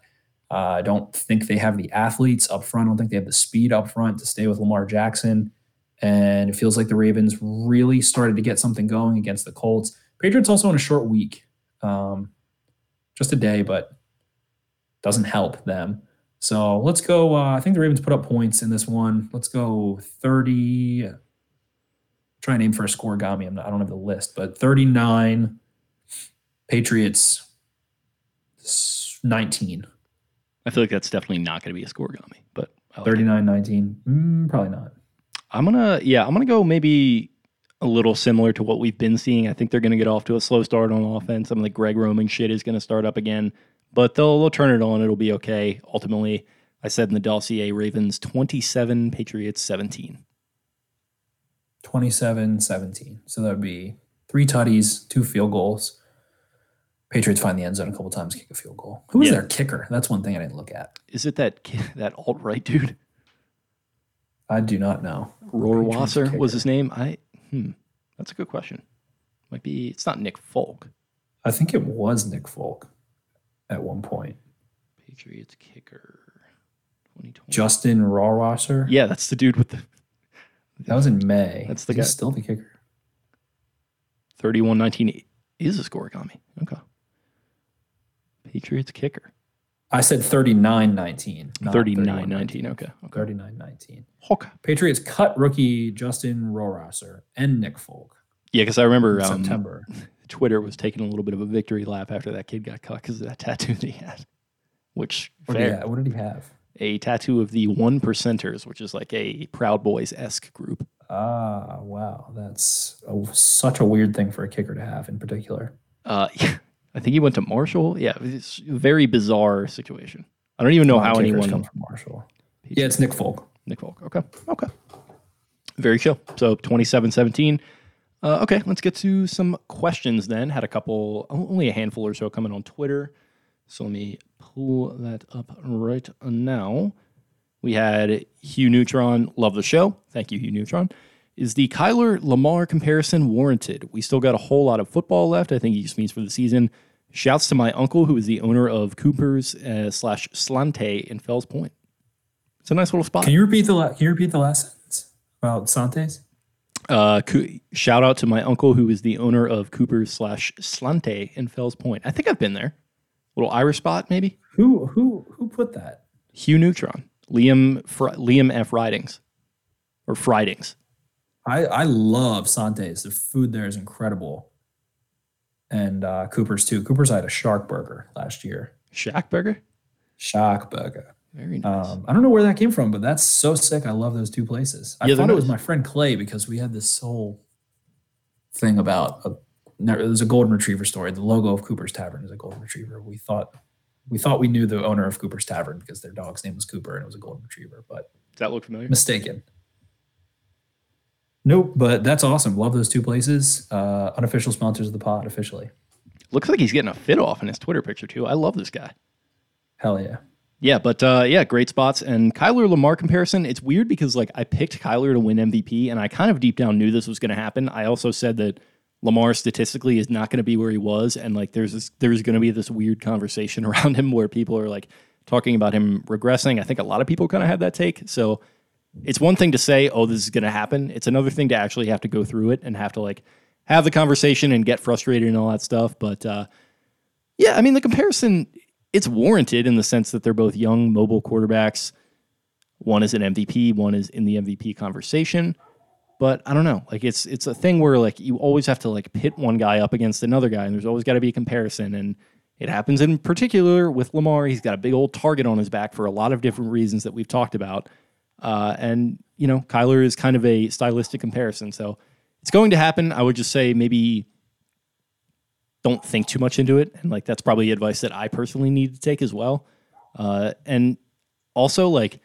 Speaker 5: Uh, I don't think they have the athletes up front. I don't think they have the speed up front to stay with Lamar Jackson. And it feels like the Ravens really started to get something going against the Colts. Patriots also in a short week, um, just a day, but doesn't help them. So let's go. Uh, I think the Ravens put up points in this one. Let's go 30. Try and aim for a scoregami. Not, I don't have the list, but 39. Patriots 19.
Speaker 4: I feel like that's definitely not going to be a scoregami, but I like it.
Speaker 5: 39 19. Mm, probably not.
Speaker 4: I'm gonna, yeah, I'm gonna go maybe a little similar to what we've been seeing. I think they're gonna get off to a slow start on offense. Some of the Greg Roman shit is gonna start up again, but they'll they'll turn it on. It'll be okay. Ultimately, I said in the dossier, Ravens 27, Patriots 17.
Speaker 5: 27 17. So that would be three tutties, two field goals. Patriots find the end zone a couple times, kick a field goal. Who was
Speaker 4: Yeah.
Speaker 5: their kicker? That's one thing I didn't look at.
Speaker 4: Is it that that alt right dude?
Speaker 5: I do not know.
Speaker 4: Rohrwasser
Speaker 5: kicker.
Speaker 4: was his name. I hmm, that's a good question. Might be. It's not Nick Folk.
Speaker 5: I think it was Nick Folk at one point.
Speaker 4: Patriots kicker. 2020.
Speaker 5: Justin Rohrwasser.
Speaker 4: yeah, that's the dude with the
Speaker 5: that was in May.
Speaker 4: That's the
Speaker 5: He's
Speaker 4: guy-
Speaker 5: Still the kicker.
Speaker 4: 31-19 is a scoregami. Okay. Patriots kicker.
Speaker 5: I said 39-19.
Speaker 4: 39-19. Okay. Okay.
Speaker 5: 39-19.
Speaker 4: Okay.
Speaker 5: Patriots cut rookie Justin Rohrwasser and Nick Folk
Speaker 4: Yeah, because I remember um,
Speaker 5: September.
Speaker 4: Twitter was taking a little bit of a victory lap after that kid got cut because of that tattoo that he had. Which
Speaker 5: What did, he
Speaker 4: fair.
Speaker 5: ha- what did he have?
Speaker 4: a tattoo of the one percenters, which is like a Proud Boys esque group.
Speaker 5: Ah, wow. That's a, such a weird thing for a kicker to have in particular.
Speaker 4: Uh, I think he went to Marshall. Yeah, it's a very bizarre situation. I don't even know
Speaker 5: A lot
Speaker 4: how
Speaker 5: of kickers
Speaker 4: anyone.
Speaker 5: come from Marshall. Yeah, it's Nick Folk.
Speaker 4: Nick Folk. Okay. Okay. Very chill. So 27 17. Uh, okay, let's get to some questions then. Had a couple, only a handful or so coming on Twitter. So let me pull that up right now. We had Hugh Neutron, love the show. Thank you, Hugh Neutron. Is the Kyler Lamar comparison warranted? We still got a whole lot of football left. I think he just means for the season. Shouts to my uncle, who is the owner of Cooper's uh, slash Slainte in Fells Point. It's a nice little spot.
Speaker 5: Can you repeat the la- Can you repeat the last sentence about Santes?
Speaker 4: Uh, Coo- shout out to my uncle who is the owner of Cooper's slash Slainte in Fells Point. I think I've been there. Little Irish spot, maybe.
Speaker 5: Who who who put that?
Speaker 4: Hugh Neutron, Liam Fr- Liam F. Ridings, or Fridings.
Speaker 5: I I love Santes. The food there is incredible. And uh, Cooper's too. Cooper's I had a shark burger last year.
Speaker 4: Shark Burger.
Speaker 5: Shark burger.
Speaker 4: Very nice.
Speaker 5: Um, I don't know where that came from, but that's so sick. I love those two places. I
Speaker 4: Yeah,
Speaker 5: thought it was my friend Clay because we had this whole thing about a, there was a golden retriever story. The logo of Cooper's Tavern is a golden retriever. We thought we thought we knew the owner of Cooper's Tavern because their dog's name was Cooper and it was a golden retriever, but
Speaker 4: Does that look familiar?
Speaker 5: mistaken. Nope, but that's awesome. Love those two places. Uh, unofficial sponsors of the pod officially.
Speaker 4: Looks like he's getting a fit off in his Twitter picture too. I love this guy.
Speaker 5: Hell yeah.
Speaker 4: Yeah, but uh, yeah, great spots. And Kyler Lamar comparison, it's weird because like I picked Kyler to win MVP, and I kind of deep down knew this was going to happen. I also said that Lamar statistically is not going to be where he was, and like there's this, there's going to be this weird conversation around him where people are like talking about him regressing. I think a lot of people kind of had that take. So it's one thing to say, "Oh, this is going to happen." It's another thing to actually have to go through it and have to like have the conversation and get frustrated and all that stuff. But uh, yeah, I mean the comparison it's warranted in the sense that they're both young mobile quarterbacks. One is an MVP, one is in the MVP conversation. But I don't know. Like it's it's a thing where like you always have to like pit one guy up against another guy, and there's always got to be a comparison. And it happens in particular with Lamar. He's got a big old target on his back for a lot of different reasons that we've talked about. Uh, and you know, Kyler is kind of a stylistic comparison, so it's going to happen. I would just say maybe don't think too much into it, and like that's probably advice that I personally need to take as well. Uh, and also, like,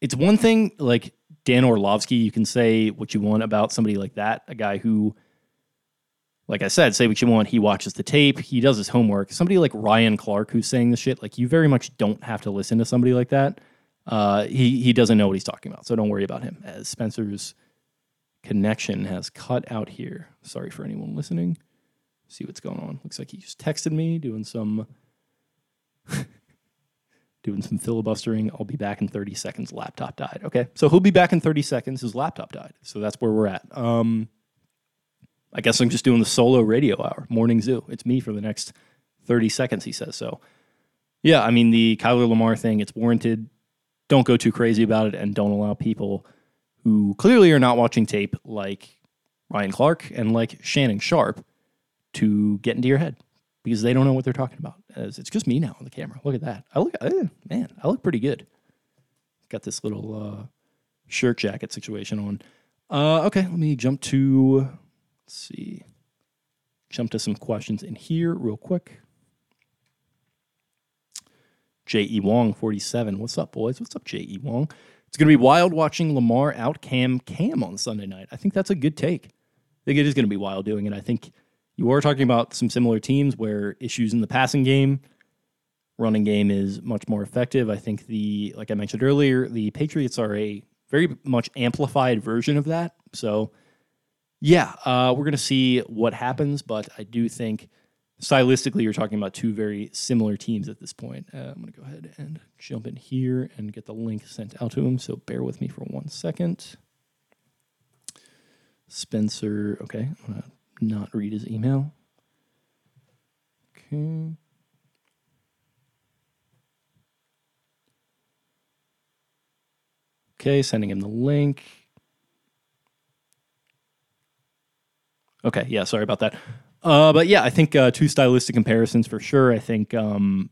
Speaker 4: it's one thing like Dan Orlovsky, you can say what you want about somebody like that, a guy who, like I said, say what you want. He watches the tape, he does his homework. Somebody like Ryan Clark, who's saying this shit, like you very much don't have to listen to somebody like that. Uh, he he doesn't know what he's talking about, so don't worry about him. As Spencer's connection has cut out here. Sorry for anyone listening. See what's going on. Looks like he just texted me doing some doing some filibustering. I'll be back in 30 seconds. Laptop died. Okay. So he'll be back in 30 seconds. His laptop died. So that's where we're at. Um I guess I'm just doing the solo radio hour, morning zoo. It's me for the next 30 seconds, he says. So yeah, I mean the Kyler Lamar thing, it's warranted. Don't go too crazy about it and don't allow people who clearly are not watching tape like Ryan Clark and like Shannon Sharpe to get into your head because they don't know what they're talking about. As it's just me now on the camera. Look at that. I look, man, I look pretty good. Got this little uh, shirt jacket situation on. Uh, okay, let me jump to. Let's see. Jump to some questions in here real quick. J.E. Wong, 47. What's up, boys? What's up, J.E. Wong? It's going to be wild watching Lamar out cam Cam on Sunday night. I think that's a good take. I think it is going to be wild doing it. I think you are talking about some similar teams where issues in the passing game, running game is much more effective. I think the, like I mentioned earlier, the Patriots are a very much amplified version of that. So, yeah, uh, we're going to see what happens, but I do think stylistically, you're talking about two very similar teams at this point. Uh, I'm going to go ahead and jump in here and get the link sent out to him. So bear with me for one second. Spencer, okay, I'm going to not read his email. Okay. Okay, sending him the link. Okay, yeah, sorry about that. Uh, but yeah, I think uh, two stylistic comparisons for sure. I think um,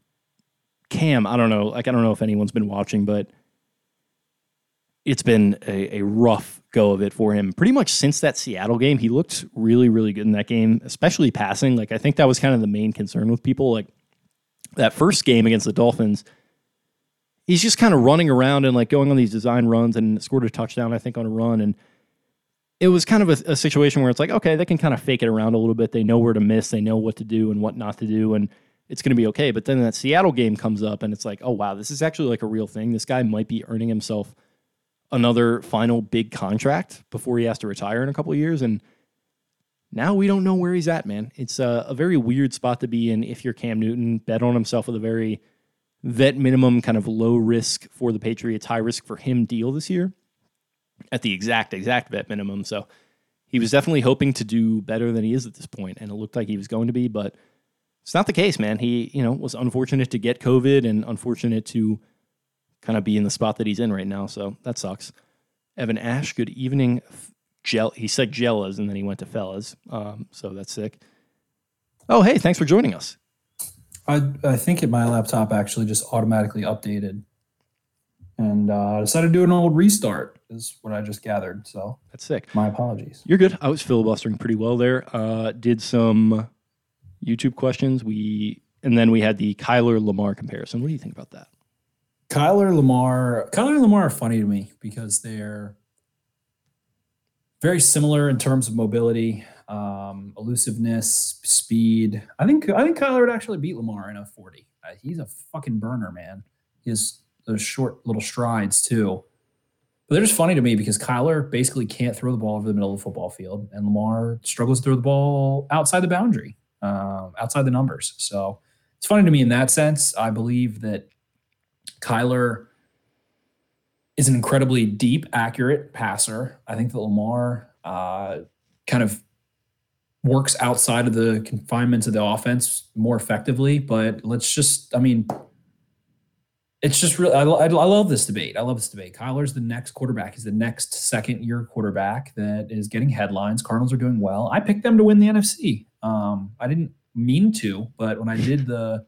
Speaker 4: Cam, I don't know, like I don't know if anyone's been watching, but it's been a, a rough go of it for him. Pretty much since that Seattle game, he looked really, really good in that game, especially passing. Like I think that was kind of the main concern with people. Like that first game against the Dolphins, he's just kind of running around and like going on these design runs and scored a touchdown, I think, on a run and it was kind of a, a, situation where it's like, okay, they can kind of fake it around a little bit. They know where to miss, they know what to do and what not to do, and it's going to be okay. But then that Seattle game comes up, and it's like, oh wow, this is actually like a real thing. This guy might be earning himself another final big contract before he has to retire in a couple of years, and now we don't know where he's at, man. It's a, a very weird spot to be in if you're Cam Newton. Bet on himself with a very vet minimum, kind of low risk for the Patriots, high risk for him deal this year at the exact exact vet minimum. So he was definitely hoping to do better than he is at this point, and it looked like he was going to be, but it's not the case, man. He you know was unfortunate to get COVID and unfortunate to kind of be in the spot that he's in right now. So that sucks. Evan Ash, good evening. Gel, he said Jellas and then he went to Fellas. Um, so that's sick. Oh, hey, thanks for joining us.
Speaker 5: I, I think my laptop actually just automatically updated and uh, decided to do an old restart is what I just gathered. So
Speaker 4: that's sick.
Speaker 5: My apologies.
Speaker 4: You're good. I was filibustering pretty well there. Uh, did some YouTube questions. We and then we had the Kyler Lamar comparison. What do you think about that?
Speaker 5: Kyler Lamar, Kyler and Lamar are funny to me because they're very similar in terms of mobility, um, elusiveness, speed. I think I think Kyler would actually beat Lamar in a 40. Uh, he's a fucking burner, man. He has those short little strides too. But they're just funny to me because Kyler basically can't throw the ball over the middle of the football field, and Lamar struggles to throw the ball outside the boundary, um, outside the numbers. So it's funny to me in that sense. I believe that Kyler is an incredibly deep, accurate passer. I think that Lamar uh, kind of works outside of the confinements of the offense more effectively. But let's just, I mean, it's just really I, I, I, love this debate. I love this debate. Kyler's the next quarterback. He's the next second year quarterback that is getting headlines. Cardinals are doing well. I picked them to win the nfc um, i didn't mean to but when i did the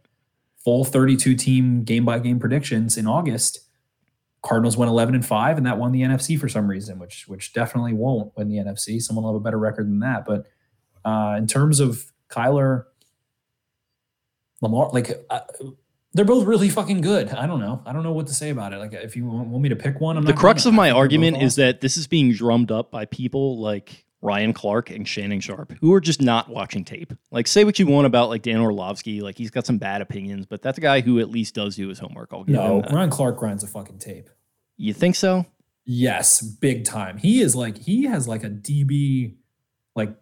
Speaker 5: full 32 team game by game predictions in august cardinals went 11 and 5 and that won the nfc for some reason which which definitely won't win the nfc someone will have a better record than that. But uh, in terms of kyler lamar like uh, they're both really fucking good. I don't know. I don't know what to say about it. Like, if you want, me to pick one, I'm
Speaker 4: the crux of my argument is that this is being drummed up by people like Ryan Clark and Shannon Sharpe, who are just not watching tape. Like, say what you want about like Dan Orlovsky, like he's got some bad opinions, but that's a guy who at least does do his homework. I'll give
Speaker 5: no, Ryan Clark grinds a fucking tape.
Speaker 4: You think so?
Speaker 5: Yes, big time. He is like he has like a DB like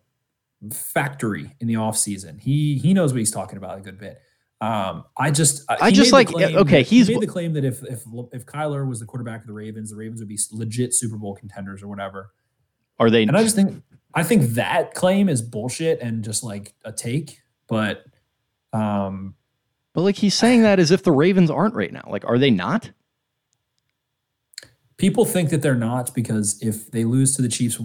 Speaker 5: factory in the off season. He he knows what he's talking about a good bit. Um, I just
Speaker 4: I just like okay, he's
Speaker 5: he made the claim that if if if Kyler was the quarterback of the Ravens, the Ravens would be legit Super Bowl contenders or whatever.
Speaker 4: Are they?
Speaker 5: And I just think I think that claim is bullshit and just like a take. But um,
Speaker 4: but like he's saying that as if the Ravens aren't right now. Like, are they not?
Speaker 5: People think that they're not because if they lose to the Chiefs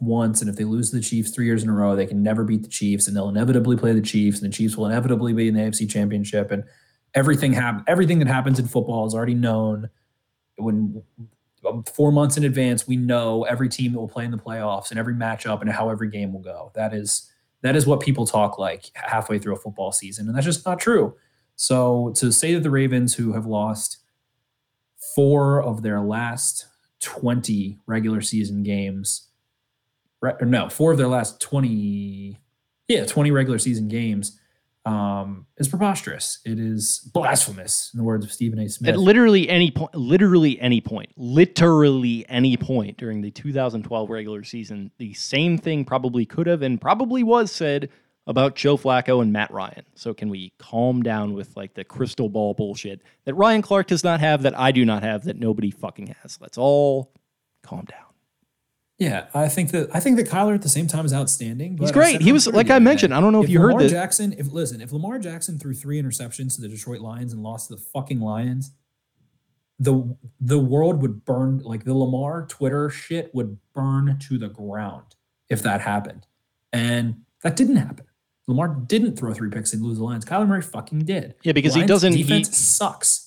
Speaker 5: once, and if they lose the Chiefs three years in a row, they can never beat the Chiefs, and they'll inevitably play the Chiefs, and the Chiefs will inevitably be in the AFC Championship, and everything happen everything that happens in football is already known. When um, four months in advance, we know every team that will play in the playoffs and every matchup and how every game will go. That is that is what people talk like halfway through a football season, and that's just not true. So to say that the Ravens, who have lost four of their last 20 regular season games, Or no, four of their last 20. Yeah, 20 regular season games um, is preposterous. It is blasphemous, in the words of Stephen A. Smith.
Speaker 4: At literally any point, literally any point, literally any point during the 2012 regular season, the same thing probably could have and probably was said about Joe Flacco and Matt Ryan. So can we calm down with like the crystal ball bullshit that Ryan Clark does not have, that I do not have, that nobody fucking has? Let's all calm down.
Speaker 5: Yeah, I think that I think that Kyler at the same time is outstanding.
Speaker 4: He's great. He was like I mentioned. I don't know if, you
Speaker 5: Lamar
Speaker 4: heard that.
Speaker 5: Jackson. If listen, if Lamar Jackson threw three interceptions to the Detroit Lions and lost to the fucking Lions, the the world would burn. Like the Lamar Twitter shit would burn to the ground if that happened, and that didn't happen. Lamar didn't throw three picks and lose the Lions. Kyler Murray fucking did.
Speaker 4: Yeah, because he doesn't- he-
Speaker 5: Defense sucks.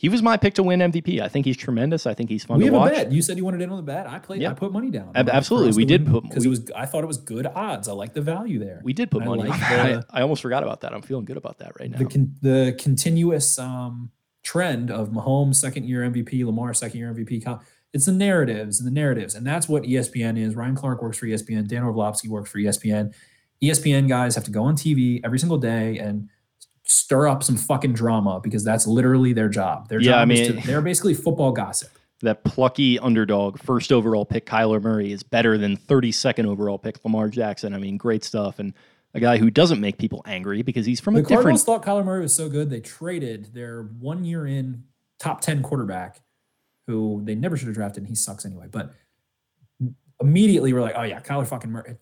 Speaker 4: He was my pick to win MVP. I think he's tremendous. I think he's fun
Speaker 5: We have
Speaker 4: watch.
Speaker 5: a bet. You said you wanted in on the bet. I played.
Speaker 4: Yeah.
Speaker 5: I put money down.
Speaker 4: Ab- absolutely. We did put-
Speaker 5: because it was. I thought it was good odds. I like the value there.
Speaker 4: We did put
Speaker 5: I
Speaker 4: money.
Speaker 5: like
Speaker 4: I,
Speaker 5: the-
Speaker 4: I almost forgot about that. I'm feeling good about that right now.
Speaker 5: the con- the continuous um, trend of Mahomes second year MVP, Lamar second year MVP. It's the narratives and the narratives, and that's what ESPN is. Ryan Clark works for ESPN. Dan Orlovsky works for ESPN. ESPN guys have to go on TV every single day and stir up some fucking drama because that's literally their job. Their
Speaker 4: Yeah,
Speaker 5: job
Speaker 4: I
Speaker 5: is
Speaker 4: mean-
Speaker 5: to, they're basically football gossip.
Speaker 4: that plucky underdog first overall pick Kyler Murray is better than 32nd overall pick Lamar Jackson. I mean, great stuff and a guy who doesn't make people angry because he's from
Speaker 5: The
Speaker 4: a different
Speaker 5: Cardinals thought Kyler Murray was so good they traded their one year in top 10 quarterback who they never should have drafted and he sucks anyway. But immediately we're like, oh yeah, Kyler fucking Murray.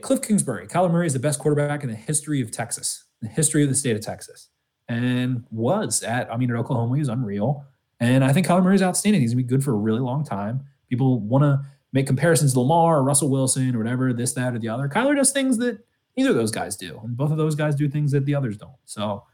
Speaker 5: Cliff Kingsbury, Kyler Murray is the best quarterback in the history of Texas, the history of the state of Texas. And was at, I mean, at Oklahoma, he was unreal. And I think Kyler Murray is outstanding. He's gonna be good for a really long time. People want to make comparisons to Lamar or Russell Wilson or whatever, this, that, or the other. Kyler does things that neither of those guys do, and both of those guys do things that the others don't. So,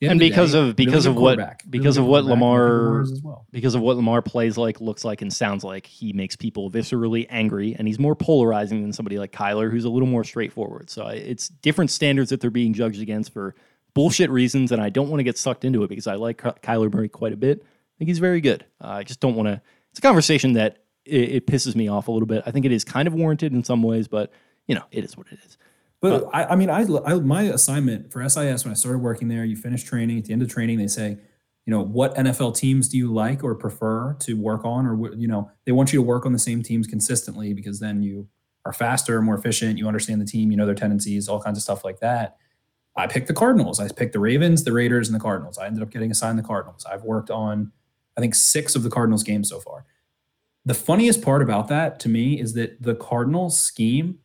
Speaker 4: And because
Speaker 5: day,
Speaker 4: of- because of what- because of what
Speaker 5: quarterback, and I think
Speaker 4: Lamar-
Speaker 5: well.
Speaker 4: because of what Lamar plays like, looks like, and sounds like, he makes people viscerally angry, and he's more polarizing than somebody like Kyler, who's a little more straightforward. So I- it's different standards that they're being judged against for bullshit reasons, and I don't want to get sucked into it because I like Ky- Kyler Murray quite a bit. I think he's very good. Uh, I just don't want to. It's a conversation that it, it pisses me off a little bit. I think it is kind of warranted in some ways, but you know, it is what it is.
Speaker 5: But I, I mean, I, I my assignment for SIS when I started working there, you finish training. At the end of training, they say, you know, what NFL teams do you like or prefer to work on, or you know, they want you to work on the same teams consistently because then you are faster, more efficient. You understand the team, you know their tendencies, all kinds of stuff like that. I picked the Cardinals. I picked the Ravens, the Raiders, and the Cardinals. I ended up getting assigned the Cardinals. I've worked on, I think, six of the Cardinals games so far. The funniest part about that to me is that the Cardinals scheme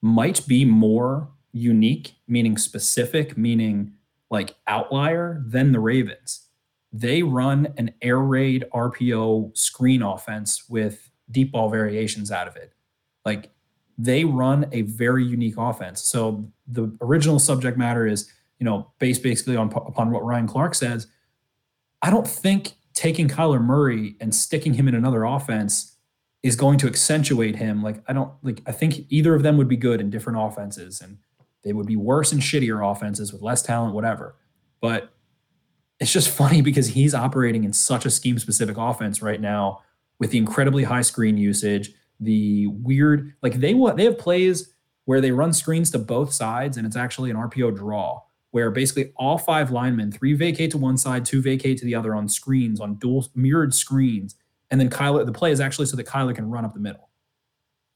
Speaker 5: might be more unique, meaning specific, meaning like outlier than the Ravens. They run an air raid RPO screen offense with deep ball variations out of it. Like they run a very unique offense. So the original subject matter is, you know, based basically on upon what Ryan Clark says. I don't think taking Kyler Murray and sticking him in another offense is going to accentuate him. Like I don't like I think either of them would be good in different offenses and they would be worse in shittier offenses with less talent, whatever. But it's just funny because he's operating in such a scheme specific offense right now with the incredibly high screen usage, the weird like they what they have plays where they run screens to both sides and it's actually an RPO draw where basically all five linemen, three vacate to one side, two vacate to the other on screens, on dual mirrored screens. And then Kyler, the play is actually so that Kyler can run up the middle.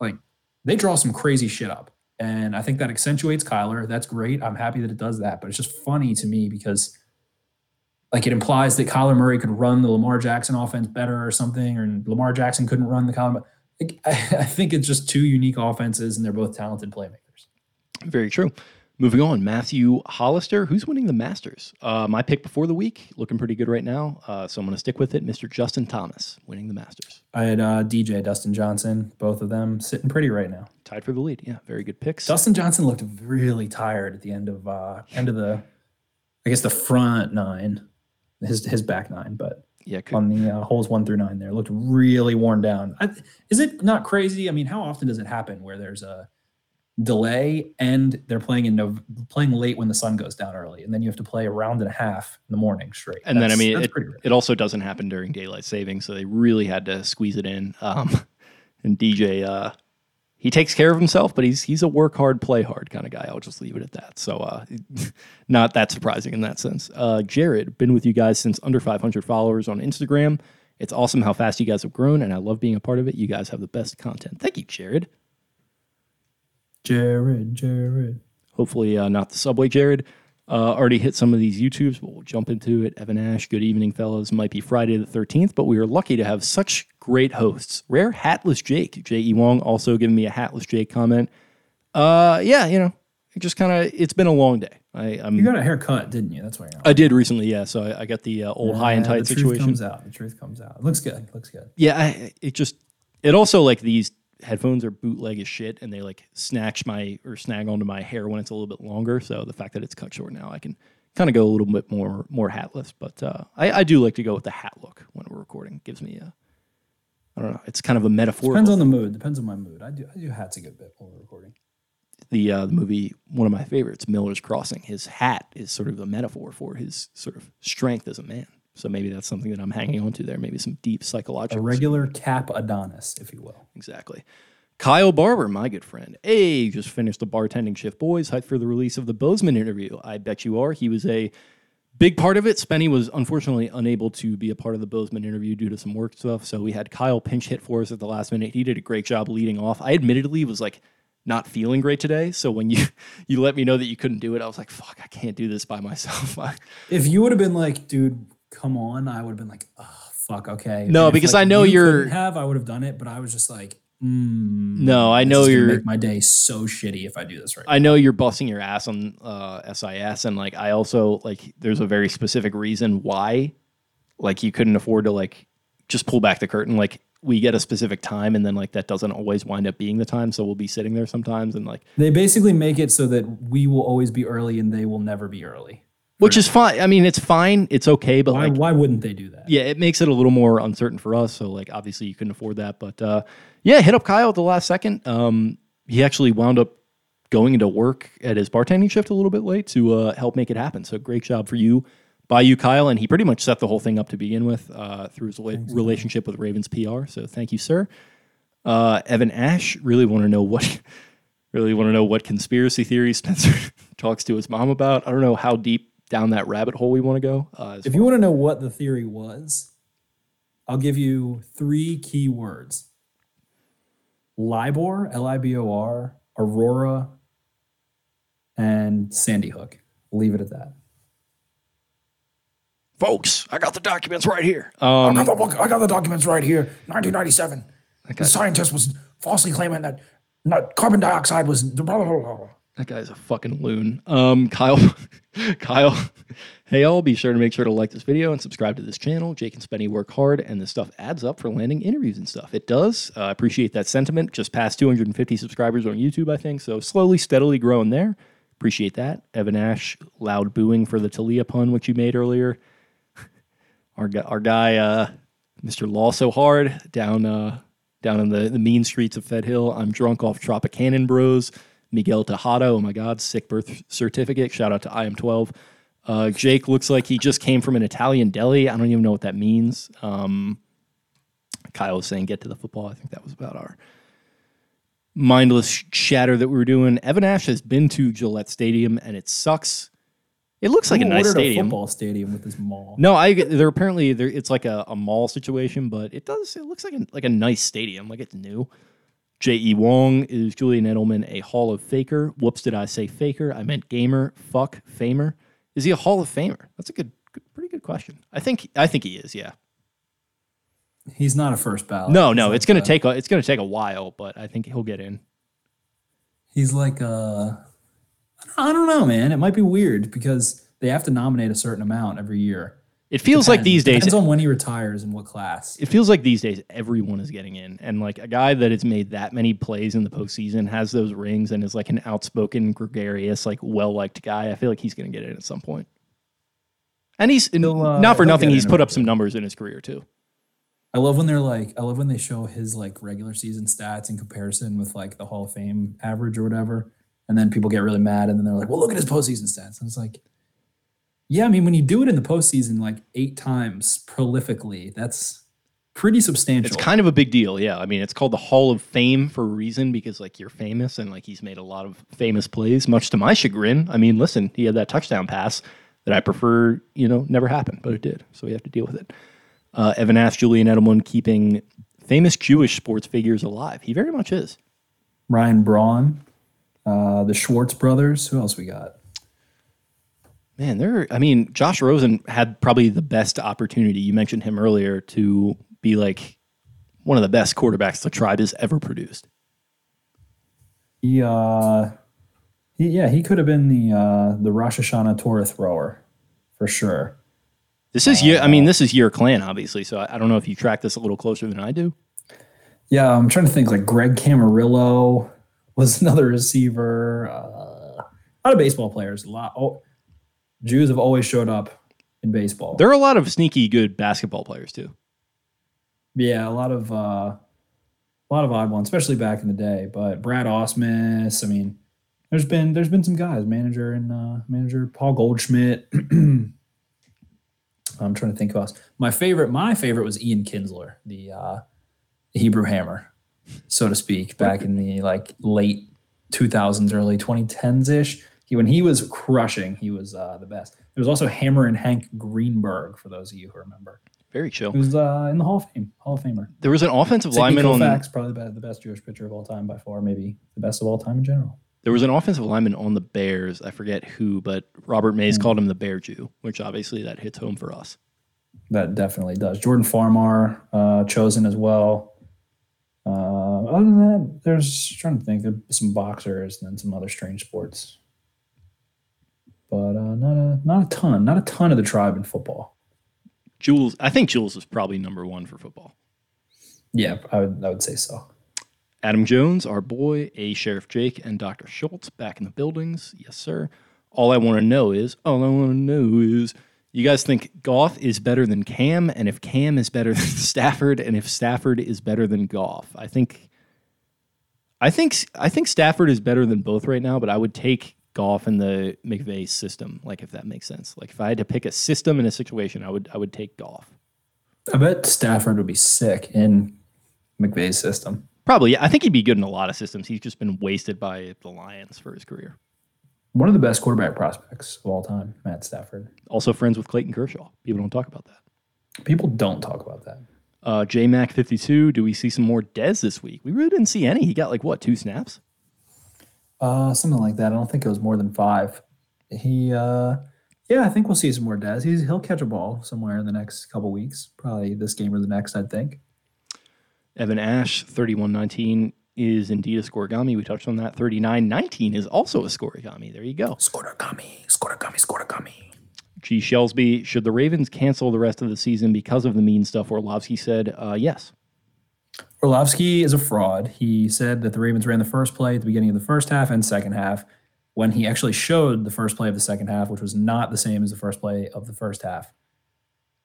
Speaker 5: Like they draw some crazy shit up. And I think that accentuates Kyler. That's great. I'm happy that it does that. But it's just funny to me because like it implies that Kyler Murray could run the Lamar Jackson offense better or something, or Lamar Jackson couldn't run the Kyler. Like, I, I think it's just two unique offenses and they're both talented playmakers.
Speaker 4: Very true. Moving on, Matthew Hollister, who's winning the Masters? Uh, my pick before the week, looking pretty good right now. Uh, so I'm going to stick with it. Mr. Justin Thomas winning the Masters.
Speaker 5: I had uh, DJ Dustin Johnson, both of them sitting pretty right now.
Speaker 4: Tied for the lead. Yeah, very good picks.
Speaker 5: Dustin Johnson looked really tired at the end of uh end of the I guess the front nine, his his back nine, but
Speaker 4: yeah, could,
Speaker 5: on the uh, holes one through nine there looked really worn down. I, is it not crazy? I mean, how often does it happen where there's a delay and they're playing in Nov- playing late when the sun goes down early, and then you have to play a round and a half in the morning straight.
Speaker 4: and then I mean, it, it also doesn't happen during daylight savings, so they really had to squeeze it in. Um, and DJ, uh, he takes care of himself, but he's he's a work hard, play hard kind of guy. I'll just leave it at that. So, uh, not that surprising in that sense. Uh, Jared, been with you guys since under 500 followers on Instagram. It's awesome how fast you guys have grown, and I love being a part of it. You guys have the best content. Thank you, Jared.
Speaker 5: Jared, Jared.
Speaker 4: Hopefully, uh, not the subway, Jared. Uh, already hit some of these YouTubes, but we'll jump into it. Evan Ash, good evening, fellas. Might be Friday the 13th, but we are lucky to have such great hosts. Rare Hatless Jake, J.E. Wong, also giving me a Hatless Jake comment. Uh, yeah, you know, it just kind of, it's been a long day. I, I'm,
Speaker 5: You got a haircut, didn't you? That's why you're.
Speaker 4: I did recently, yeah. So I, I got the uh, old high and tight
Speaker 5: the
Speaker 4: situation.
Speaker 5: Truth comes out. The truth comes out. It looks good. It looks good.
Speaker 4: Yeah, I, it just it also like these headphones are bootleg as shit, and they like snatch my or snag onto my hair when it's a little bit longer. So the fact that it's cut short now, I can kind of go a little bit more more hatless. But uh, I, I do like to go with the hat look when we're recording. It gives me a I don't know. It's kind of a metaphor.
Speaker 5: Depends on the mood. Depends on my mood. I do. I do hats a good bit while we're recording.
Speaker 4: the uh, the movie, one of my favorites, Miller's Crossing. His hat is sort of a metaphor for his sort of strength as a man. So maybe that's something that I'm hanging on to there. Maybe some deep
Speaker 5: A
Speaker 4: psychological.
Speaker 5: regular cap Adonis, if you will.
Speaker 4: Exactly. Kyle Barber, my good friend. Hey, just finished the bartending shift, boys. Hyped for the release of the Bozeman interview. I bet you are. He was a big part of it. Spenny was unfortunately unable to be a part of the Bozeman interview due to some work stuff. So we had Kyle pinch hit for us at the last minute. He did a great job leading off. I admittedly was like not feeling great today. So when you you let me know that you couldn't do it, I was like, fuck, I can't do this by myself.
Speaker 5: If you would have been like, dude, come on, I would have been like, oh, fuck, okay.
Speaker 4: No,
Speaker 5: And if,
Speaker 4: because
Speaker 5: like,
Speaker 4: I know
Speaker 5: you
Speaker 4: you're-
Speaker 5: have, I would have done it, but I was just like, mm,
Speaker 4: no, I know you're
Speaker 5: make my day so shitty if I do this right.
Speaker 4: I know you're busting your ass on uh, SIS, and like I also like there's a very specific reason why, like you couldn't afford to like just pull back the curtain. Like we get a specific time, and then like that doesn't always wind up being the time, so we'll be sitting there sometimes, and like
Speaker 5: They basically make it so that we will always be early and they will never be early.
Speaker 4: Which is fine. I mean, it's fine, it's okay, but
Speaker 5: Why,
Speaker 4: like
Speaker 5: why wouldn't they do that?
Speaker 4: yeah, it makes it a little more uncertain for us. So like obviously you couldn't afford that, but uh, yeah, hit up Kyle at the last second. Um, he actually wound up going into work at his bartending shift a little bit late to uh, help make it happen. So great job for you, by you, Kyle. And he pretty much set the whole thing up to begin with uh, through his rela- relationship with Ravens PR. So thank you, sir. Uh, Evan Ash really want to know what. Really want to know what conspiracy theory Spencer talks to his mom about. I don't know how deep down that rabbit hole we want to go. Uh, as
Speaker 5: If you want to know what the theory was, I'll give you three key words LIBOR, L I B O R, Aurora, and Sandy Hook. Leave it at that.
Speaker 4: folks, I got the documents right here. Um,
Speaker 6: I got, the, I got the documents right here. 1997. The
Speaker 4: guy's-
Speaker 6: scientist was falsely claiming that not, carbon dioxide was. Blah, blah, blah, blah.
Speaker 4: that guy's a fucking loon. Um, Kyle, Kyle, hey all, be sure to make sure to like this video and subscribe to this channel. Jake and Spenny work hard, and this stuff adds up for landing interviews and stuff. It does. Uh, appreciate that sentiment. Just past 250 subscribers on YouTube, I think. So slowly, steadily growing there. Appreciate that. Evan Ash, loud booing for the Taulia pun, which you made earlier. Our guy, our guy, uh, Mr. Law so hard down uh, down in the, the mean streets of Fed Hill. I'm drunk off Tropicanon Bros. Miguel Tejada, oh my God, sick birth certificate. Shout out to I am 12. Uh, Jake looks like he just came from an Italian deli. I don't even know what that means. Um, Kyle was saying, get to the football. I think that was about our mindless shatter that we were doing. Evan Ash has been to Gillette Stadium and it sucks. It looks like a nice stadium.
Speaker 5: a football stadium with this mall.
Speaker 4: No, I they're apparently there. It's like a, a mall situation, but it does. It looks like a, like a nice stadium, like it's new. J. E. Wong is Julian Edelman a Hall of Faker? Whoops, did I say faker? I meant gamer. Fuck famer. Is he a Hall of Famer? That's a good, good pretty good question. I think I think he is. Yeah.
Speaker 5: He's not a first ballot.
Speaker 4: No, no,
Speaker 5: like
Speaker 4: it's gonna
Speaker 5: a-
Speaker 4: take a it's gonna take a while, but I think he'll get in.
Speaker 5: He's like a. I don't know, man. It might be weird because they have to nominate a certain amount every year.
Speaker 4: It feels like these days.
Speaker 5: Depends on when he retires and what class.
Speaker 4: it feels like these days everyone is getting in, and like a guy that has made that many plays in the postseason has those rings and is like an outspoken, gregarious, like well liked guy. I feel like he's going to get in at some point. And he's
Speaker 5: uh,
Speaker 4: not for nothing. He's put up some numbers in his career too.
Speaker 5: I love when they're like, I love when they show his like regular season stats in comparison with like the Hall of Fame average or whatever. And then people get really mad and then they're like, well, look at his postseason stats. And it's like, yeah, I mean, when you do it in the postseason like eight times prolifically, that's pretty substantial.
Speaker 4: It's kind of a big deal, yeah. I mean, it's called the Hall of Fame for a reason because like you're famous and like he's made a lot of famous plays. Much to my chagrin, I mean, listen, he had that touchdown pass that I prefer, you know, never happened, but it did, so we have to deal with it. Uh, Evan asked Julian Edelman keeping famous Jewish sports figures alive. He very much is.
Speaker 5: Ryan Braun, uh, the Schwartz brothers. Who else we got?
Speaker 4: Man, there. I mean, Josh Rosen had probably the best opportunity. You mentioned him earlier to be like one of the best quarterbacks the tribe has ever produced.
Speaker 5: He, uh, he yeah, he could have been the uh, the Rosh Hashanah Torah thrower for sure.
Speaker 4: This is year. I mean, this is your clan, obviously. So I, I don't know if you track this a little closer than I do.
Speaker 5: Yeah, I'm trying to think. Like Greg Camarillo was another receiver. Uh, a lot of baseball players. A lot. Oh, Jews have always showed up in baseball.
Speaker 4: There are a lot of sneaky good basketball players too.
Speaker 5: Yeah, a lot of uh, a lot of odd ones, especially back in the day. But Brad Ausmus, I mean, there's been there's been some guys, manager and uh, manager Paul Goldschmidt. I'm trying to think who else. My favorite, my favorite was Ian Kinsler, the uh, Hebrew Hammer, so to speak, back in the like late 2000s, early 2010s ish. He when he was crushing, he was uh, the best. There was also Hammer and Hank Greenberg, for those of you who remember.
Speaker 4: Very chill.
Speaker 5: He was uh, in the Hall of Fame, Hall of Famer.
Speaker 4: There was an offensive
Speaker 5: Sidney
Speaker 4: lineman on.
Speaker 5: Koufax, probably the best Jewish pitcher of all time by far, maybe the best of all time in general.
Speaker 4: There was an offensive lineman on the Bears. I forget who, but Robert Mays
Speaker 5: Hmm.
Speaker 4: called him the Bear Jew, which obviously that hits home for us.
Speaker 5: That definitely does. Jordan Farmar uh, chosen as well. Uh, other than that, there's trying to think. There's some boxers and then some other strange sports, but uh, not a not a ton. Not a ton of the tribe in football.
Speaker 4: Jules, I think Jules is probably number one for football.
Speaker 5: Yeah, I would I would say so.
Speaker 4: Adam Jones, our boy, A Sheriff Jake, and Dr. Schultz back in the buildings. Yes, sir. All I want to know is, all I want to know is, you guys think Goff is better than Cam, and if Cam is better than Stafford, and if Stafford is better than Goff? I think, I think, I think Stafford is better than both right now, but I would take Goff in the McVay system, like if that makes sense. Like if I had to pick a system in a situation, I would, I would take Goff.
Speaker 5: I bet Stafford would be sick in McVay's system.
Speaker 4: Probably, yeah. I think he'd be good in a lot of systems. He's just been wasted by the Lions for his career.
Speaker 5: One of the best quarterback prospects of all time, Matt Stafford.
Speaker 4: Also friends with Clayton Kershaw. People don't talk about that.
Speaker 5: People don't talk about that.
Speaker 4: Uh, JMac52, do we see some more Dez this week? We really didn't see any. He got like, what, two snaps?
Speaker 5: Uh, something like that. I don't think it was more than five. He, uh, yeah, I think we'll see some more Dez. He's he'll catch a ball somewhere in the next couple weeks, probably this game or the next. I think.
Speaker 4: Evan Ash, 3119, is indeed a scoregami. We touched on that. 3919 is also a scoregami. There you go.
Speaker 6: Scoregami, scoregami, scoregami.
Speaker 4: G. Shelsby, should the Ravens cancel the rest of the season because of the mean stuff? Orlovsky said, uh, yes.
Speaker 5: Orlovsky is a fraud. He said that the Ravens ran the first play at the beginning of the first half and second half, when he actually showed the first play of the second half, which was not the same as the first play of the first half.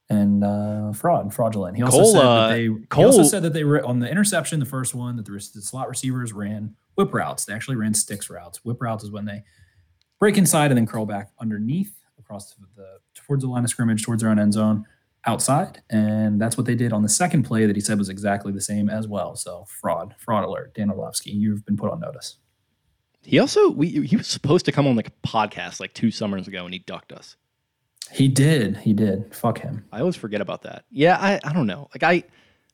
Speaker 5: And uh, fraud, and fraudulent. He also
Speaker 4: Cole,
Speaker 5: said that they.
Speaker 4: Cole-
Speaker 5: he also said that they were on the interception, the first one, that the, the slot receivers ran whip routes. They actually ran sticks routes. Whip routes is when they break inside and then curl back underneath across the, the towards the line of scrimmage, towards their own end zone, outside. And that's what they did on the second play that he said was exactly the same as well. So fraud, fraud alert. Dan Orlovsky, you've been put on notice.
Speaker 4: He also, we, he was supposed to come on like a podcast like two summers ago and he ducked us.
Speaker 5: He did. He did. Fuck him.
Speaker 4: I always forget about that. Yeah, I, I don't know. Like I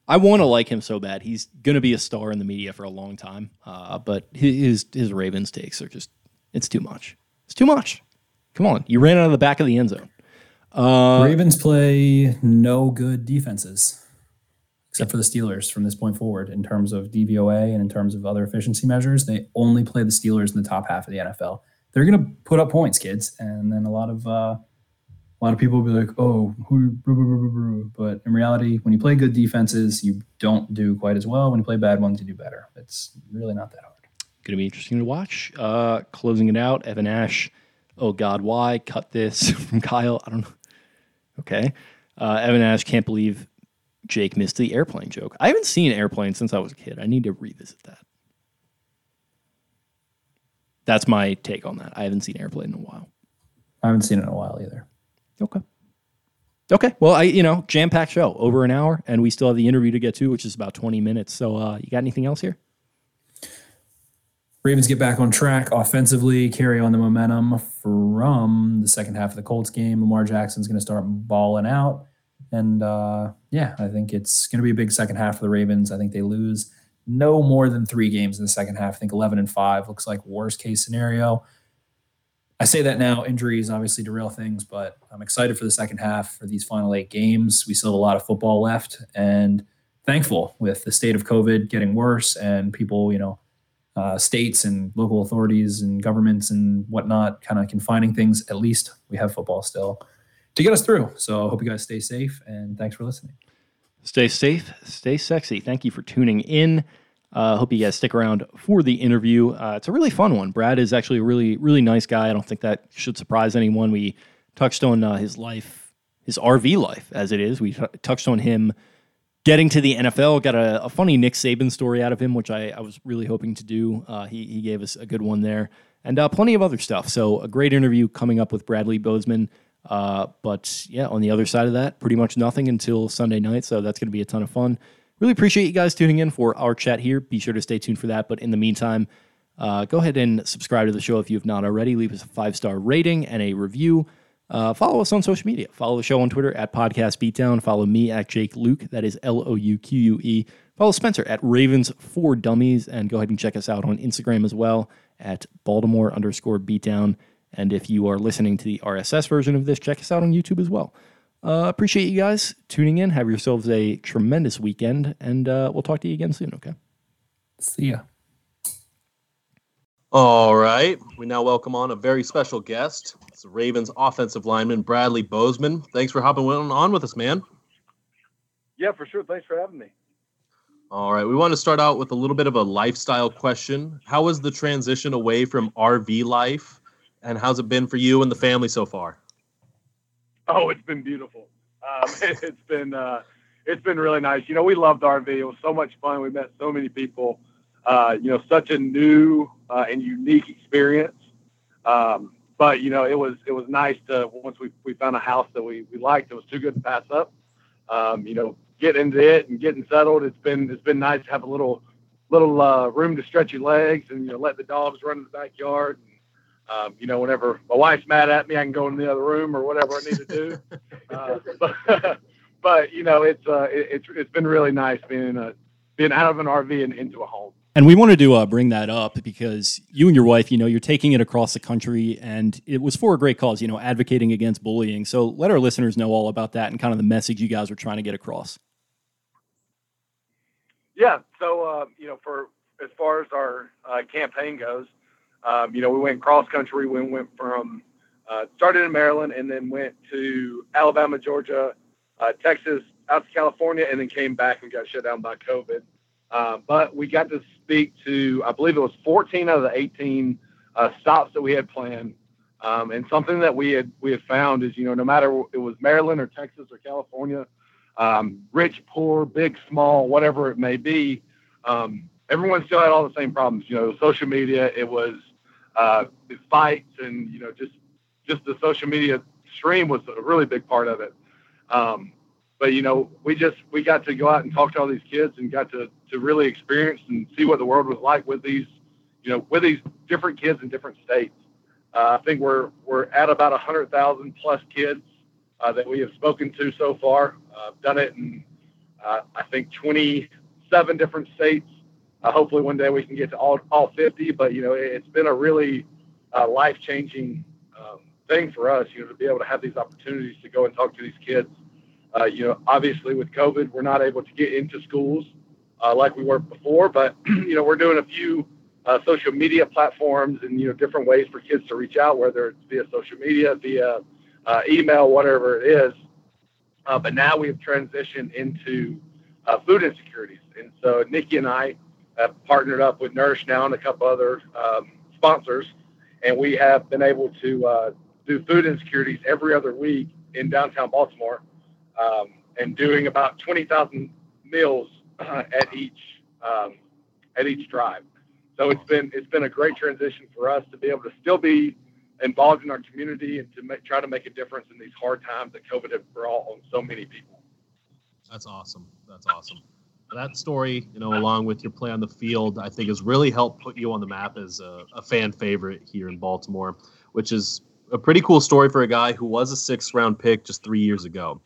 Speaker 4: I want to like him so bad. He's gonna be a star in the media for a long time. Uh, but his his Ravens takes are just it's too much. It's too much. Come on, you ran out of the back of the end zone. Uh,
Speaker 5: Ravens play no good defenses, except for the Steelers from this point forward in terms of DVOA and in terms of other efficiency measures. They only play the Steelers in the top half of the NFL. They're going to put up points, kids, and then a lot of uh, a lot of people will be like, "Oh, who?" blah, blah, blah, blah, blah." But in reality, when you play good defenses, you don't do quite as well. When you play bad ones, you do better. It's really not that hard.
Speaker 4: Going to be interesting to watch. Uh, closing it out, Evan Ash. Oh God, why cut this from Kyle? I don't know. Okay, uh, Evan Ash can't believe Jake missed the airplane joke. I haven't seen airplane since I was a kid. I need to revisit that. That's my take on that. I haven't seen airplane in a while.
Speaker 5: I haven't seen it in a while either.
Speaker 4: Okay. Okay. Well, I you know jam packed show over an hour, and we still have the interview to get to, which is about twenty minutes. So, uh, you got anything else here?
Speaker 5: Ravens get back on track offensively, carry on the momentum from the second half of the Colts game. Lamar Jackson's going to start balling out. And uh, yeah, I think it's going to be a big second half for the Ravens. I think they lose no more than three games in the second half. I think 11 and 5 looks like worst case scenario. I say that now, injuries obviously derail things, but I'm excited for the second half for these final eight games. We still have a lot of football left and thankful with the state of COVID getting worse and people, you know, uh, states and local authorities and governments and whatnot kind of confining things. At least we have football still to get us through. So I hope you guys stay safe and thanks for listening.
Speaker 4: Stay safe, stay sexy. Thank you for tuning in. Uh, hope you guys stick around for the interview. Uh, it's a really fun one. Brad is actually a really, really nice guy. I don't think that should surprise anyone. We touched on uh, his life, his RV life as it is. We t- touched on him getting to the NFL. Got a, a, funny Nick Saban story out of him, which I, I was really hoping to do. Uh, he, he gave us a good one there, and uh, plenty of other stuff. So a great interview coming up with Bradley Bozeman. Uh, but yeah, on the other side of that, pretty much nothing until Sunday night. So that's going to be a ton of fun. Really appreciate you guys tuning in for our chat here. Be sure to stay tuned for that. But in the meantime, uh, go ahead and subscribe to the show if you have not already. Leave us a five star rating and a review. Uh, follow us on social media. Follow the show on Twitter at Podcast Beatdown. Follow me at Jake Louque. That is L O U Q U E. Follow Spencer at Ravens for Dummies. And go ahead and check us out on Instagram as well at Baltimore underscore Beatdown. And if you are listening to the RSS version of this, check us out on YouTube as well. Uh, appreciate you guys tuning in. Have yourselves a tremendous weekend, and uh, we'll talk to you again soon, okay?
Speaker 5: See ya.
Speaker 7: All right. We now welcome on a very special guest. It's the Ravens offensive lineman, Bradley Bozeman. Thanks for hopping on with us, man.
Speaker 8: Yeah, for sure. Thanks for having me.
Speaker 7: All right. We want to start out with a little bit of a lifestyle question. How was the transition away from RV life, and how's it been for you and the family so far?
Speaker 8: Oh, it's been beautiful. Um, it, has been uh, it's been really nice. You know, we loved RV. It was so much fun. We met so many people. Uh, you know, such a new uh, and unique experience. Um, but you know, it was it was nice to once we, we found a house that we, we liked. It was too good to pass up. Um, you know, get into it and getting settled. It's been it's been nice to have a little little uh, room to stretch your legs and you know let the dogs run in the backyard. And, um, you know, whenever my wife's mad at me, I can go in the other room or whatever I need to do. uh, but, but you know, it's uh, it, it's it's been really nice being a being out of an RV and into a home.
Speaker 4: And we wanted to uh, bring that up because you and your wife, you know, you're taking it across the country, and it was for a great cause, you know, advocating against bullying. So let our listeners know all about that and kind of the message you guys were trying to get across.
Speaker 8: Yeah. So uh, you know, for as far as our uh, campaign goes, um, you know, we went cross country. We went from uh, started in Maryland and then went to Alabama, Georgia, uh, Texas, out to California, and then came back and got shut down by COVID. Uh, but we got to speak to, I believe it was 14 out of the 18 uh, stops that we had planned. Um, and something that we had we had found is, you know, no matter it was Maryland or Texas or California, um, rich, poor, big, small, whatever it may be, um, everyone still had all the same problems. You know, social media, it was uh, fights and you know just just the social media stream was a really big part of it. Um, but you know, we just we got to go out and talk to all these kids and got to to really experience and see what the world was like with these, you know, with these different kids in different states. Uh, I think we're we're at about a hundred thousand plus kids uh, that we have spoken to so far. Uh, done it in uh, I think 27 different states uh, hopefully one day we can get to all, all 50, but you know, it, has been a really uh, life changing um, thing for us, you know, to be able to have these opportunities to go and talk to these kids. Uh, you know, obviously with COVID, we're not able to get into schools uh, like we were before, but you know, we're doing a few uh, social media platforms and you know different ways for kids to reach out, whether it's via social media, via uh, email, whatever it is. but now we have transitioned into food insecurities, and so Nikki and I have partnered up with Nourish Now and a couple other um, sponsors, and we have been able to uh, do food insecurities every other week in downtown Baltimore, um, and doing about 20,000 meals uh, at each um, at each drive. So it's been it's been a great transition for us to be able to still be involved in our community and to make, try to make a difference in these hard times that COVID has brought on so many people.
Speaker 7: That's awesome. That's awesome. That story, you know, along with your play on the field, I think has really helped put you on the map as a, a fan favorite here in Baltimore, which is a pretty cool story for a guy who was a sixth round pick just three years ago.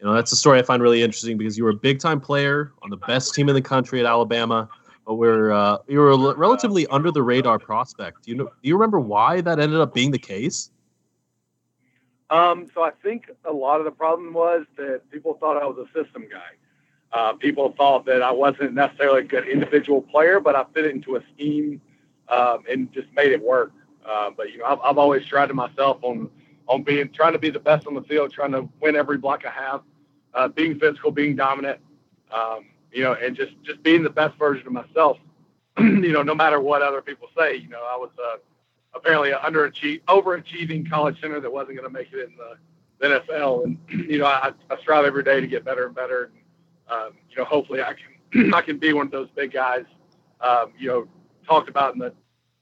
Speaker 7: You know, that's a story I find really interesting because you were a big time player on the best team in the country at Alabama, but we're uh, you were a relatively under the radar prospect. Do you know? Do you remember why that ended up being the case?
Speaker 8: Um, so I think a lot of the problem was that people thought I was a system guy. Uh, people thought that I wasn't necessarily a good individual player, but I fit into a scheme um, and just made it work. Uh, but you know, I've, I've always tried to myself on on being trying to be the best on the field, trying to win every block I have, uh, being physical, being dominant, um, you know, and just just being the best version of myself. you know, no matter what other people say. You know, I was uh, apparently an underachieving, overachieving college center that wasn't going to make it in the, the NFL, and you know, I, I strive every day to get better and better. And, um, you know, hopefully, I can I can be one of those big guys. Um, you know, talked about in the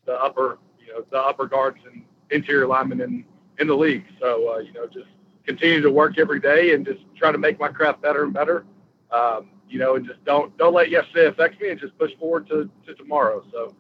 Speaker 8: the upper you know the upper guards and interior linemen in in the league. So uh, you know, just continue to work every day and just try to make my craft better and better. Um, you know, and just don't don't let yesterday affect me and just push forward to, to tomorrow. So.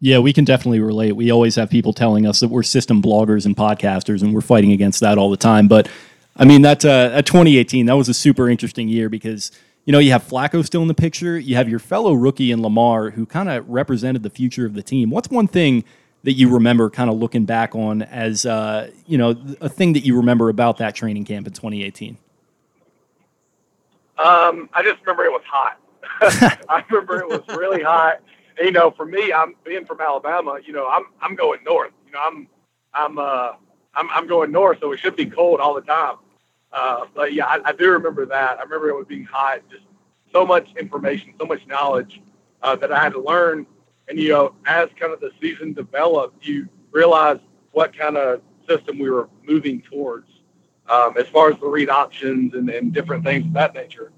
Speaker 4: Yeah, we can definitely relate. We always have people telling us that we're system bloggers and podcasters, and we're fighting against that all the time. But I mean, that uh, at 2018, that was a super interesting year because you know you have Flacco still in the picture, you have your fellow rookie in Lamar who kind of represented the future of the team. What's one thing that you remember kind of looking back on as uh, you know a thing that you remember about that training camp in 2018?
Speaker 8: Um, I just remember it was hot. I remember it was really hot. And, you know, for me, I'm being from Alabama. You know, I'm I'm going north. You know, I'm I'm uh I'm I'm going north, so it should be cold all the time. Uh, but yeah, I, I do remember that. I remember it was being hot. Just so much information, so much knowledge uh, that I had to learn and you know, as kind of the season developed, you realize what kind of system we were moving towards, um, as far as the read options and, and different things of that nature.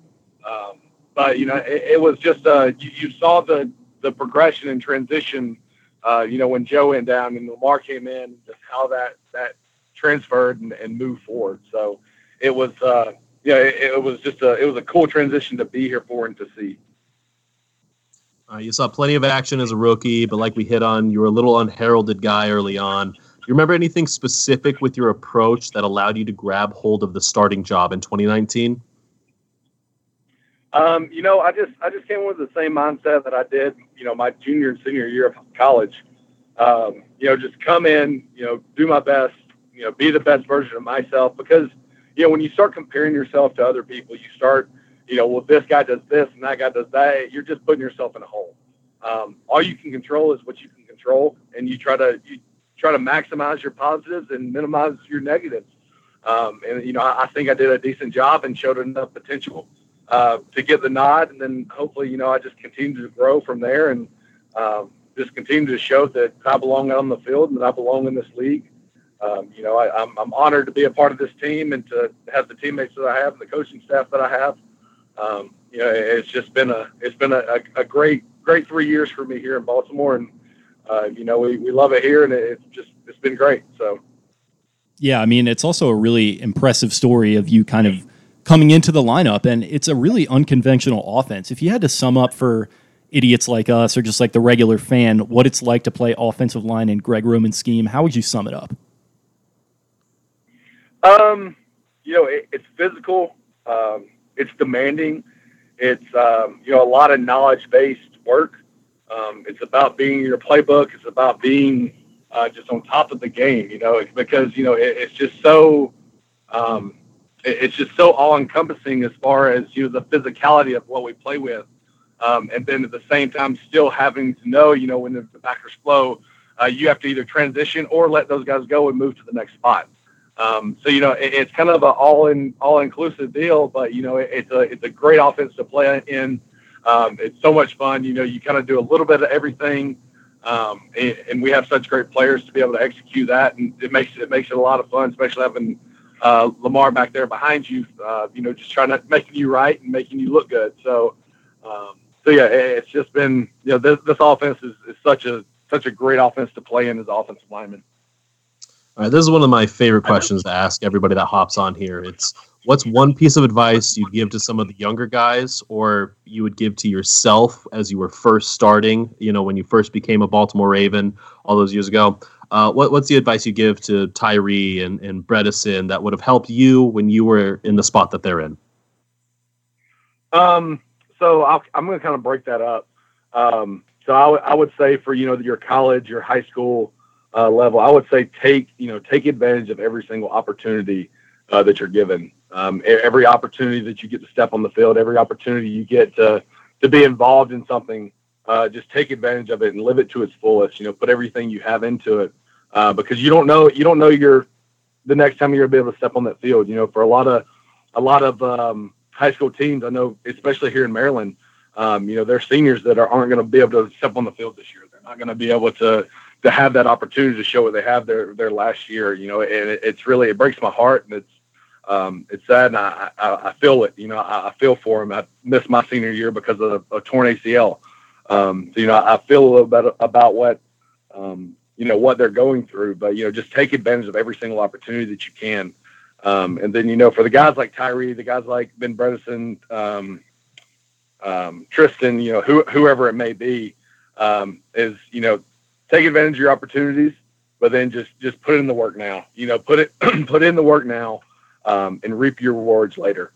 Speaker 8: Um, but you know, it, it was just uh, you, you, saw the the progression and transition. Uh, you know, when Joe went down and Lamar came in, just how that that transferred and, and moved forward. So it was, uh, yeah, it, it was just a it was a cool transition to be here for and to see.
Speaker 7: Uh, you saw plenty of action as a rookie, but like we hit on, you were a little unheralded guy early on. Do you remember anything specific with your approach that allowed you to grab hold of the starting job in 2019?
Speaker 8: Um, you know, I just I just came with the same mindset that I did, you know, my junior and senior year of college. Um, you know, just come in, you know, do my best, you know, be the best version of myself. Because, you know, when you start comparing yourself to other people, you start you know, well, this guy does this and that guy does that. You're just putting yourself in a hole. Um, all you can control is what you can control, and you try to you try to maximize your positives and minimize your negatives. Um, and you know, I, I, think I did a decent job and showed enough potential uh, to get the nod, and then hopefully, you know, I just continue to grow from there and um, just continue to show that I belong on the field and that I belong in this league. Um, you know, I, I'm, I'm honored to be a part of this team and to have the teammates that I have and the coaching staff that I have um, you know, it's just been a it's been a, a, great great three years for me here in Baltimore, and uh, you know we, we love it here, and it's just it's been great. So,
Speaker 4: yeah, I mean, it's also a really impressive story of you kind of coming into the lineup, and it's a really unconventional offense. If you had to sum up for idiots like us or just like the regular fan what it's like to play offensive line in Greg Roman's scheme, how would you sum it up?
Speaker 8: Um, you know, it, it's physical. Um, it's demanding. It's um, you know a lot of knowledge based work. Um, it's about being your playbook. It's about being uh, just on top of the game. You know, because you know it, it's just so um, it, it's just so all encompassing as far as you know the physicality of what we play with, um, and then at the same time still having to know you know when the, the backers flow, uh, you have to either transition or let those guys go and move to the next spot. Um, so you know, it, it's kind of an all in all inclusive deal, but you know, it, it's a it's a great offense to play in. Um, it's so much fun. You know, you kind of do a little bit of everything, um, and, and, we have such great players to be able to execute that, and it makes it makes it a lot of fun, especially having uh, Lamar back there behind you. Uh, you know, just trying to making you right and making you look good. So, um, so yeah, it's just been you know this this offense is, is such a such a great offense to play in as offensive lineman.
Speaker 7: All right, this is one of my favorite questions to ask everybody that hops on here. It's what's one piece of advice you'd give to some of the younger guys or you would give to yourself as you were first starting, you know, when you first became a Baltimore Raven all those years ago? Uh, what, what's the advice you give to Tyree and, and Bredeson that would have helped you when you were in the spot that they're in?
Speaker 8: Um, so i am going to kind of break that up. Um, so I, w- I would say for, you know, your college, your high school uh, level, I would say take, you know, take advantage of every single opportunity uh, that you're given. Um, every opportunity that you get to step on the field, every opportunity you get to, to be involved in something, uh, just take advantage of it and live it to its fullest. You know, put everything you have into it uh, because you don't know you don't know your the next time you're gonna be able to step on that field. You know, for a lot of a lot of um, high school teams, I know, especially here in Maryland, um, you know, they're seniors that are, aren't going to be able to step on the field this year. They're not going to be able to to have that opportunity to show what they have their their last year. You know, and it, it's really it breaks my heart and it's um, it's sad, and I, I, I feel it. You know, I, I feel for him. I missed my senior year because of a, torn ACL. Um, so you know, I feel a little bit about what um, you know what they're going through. But you know, just take advantage of every single opportunity that you can. Um, and then you know, for the guys like Tyree, the guys like Ben Bredeson, um, um, Trystan, you know, who, whoever it may be, um, is you know, take advantage of your opportunities, but then just just put in the work now. You know, put it put in the work now, um, and reap your rewards later.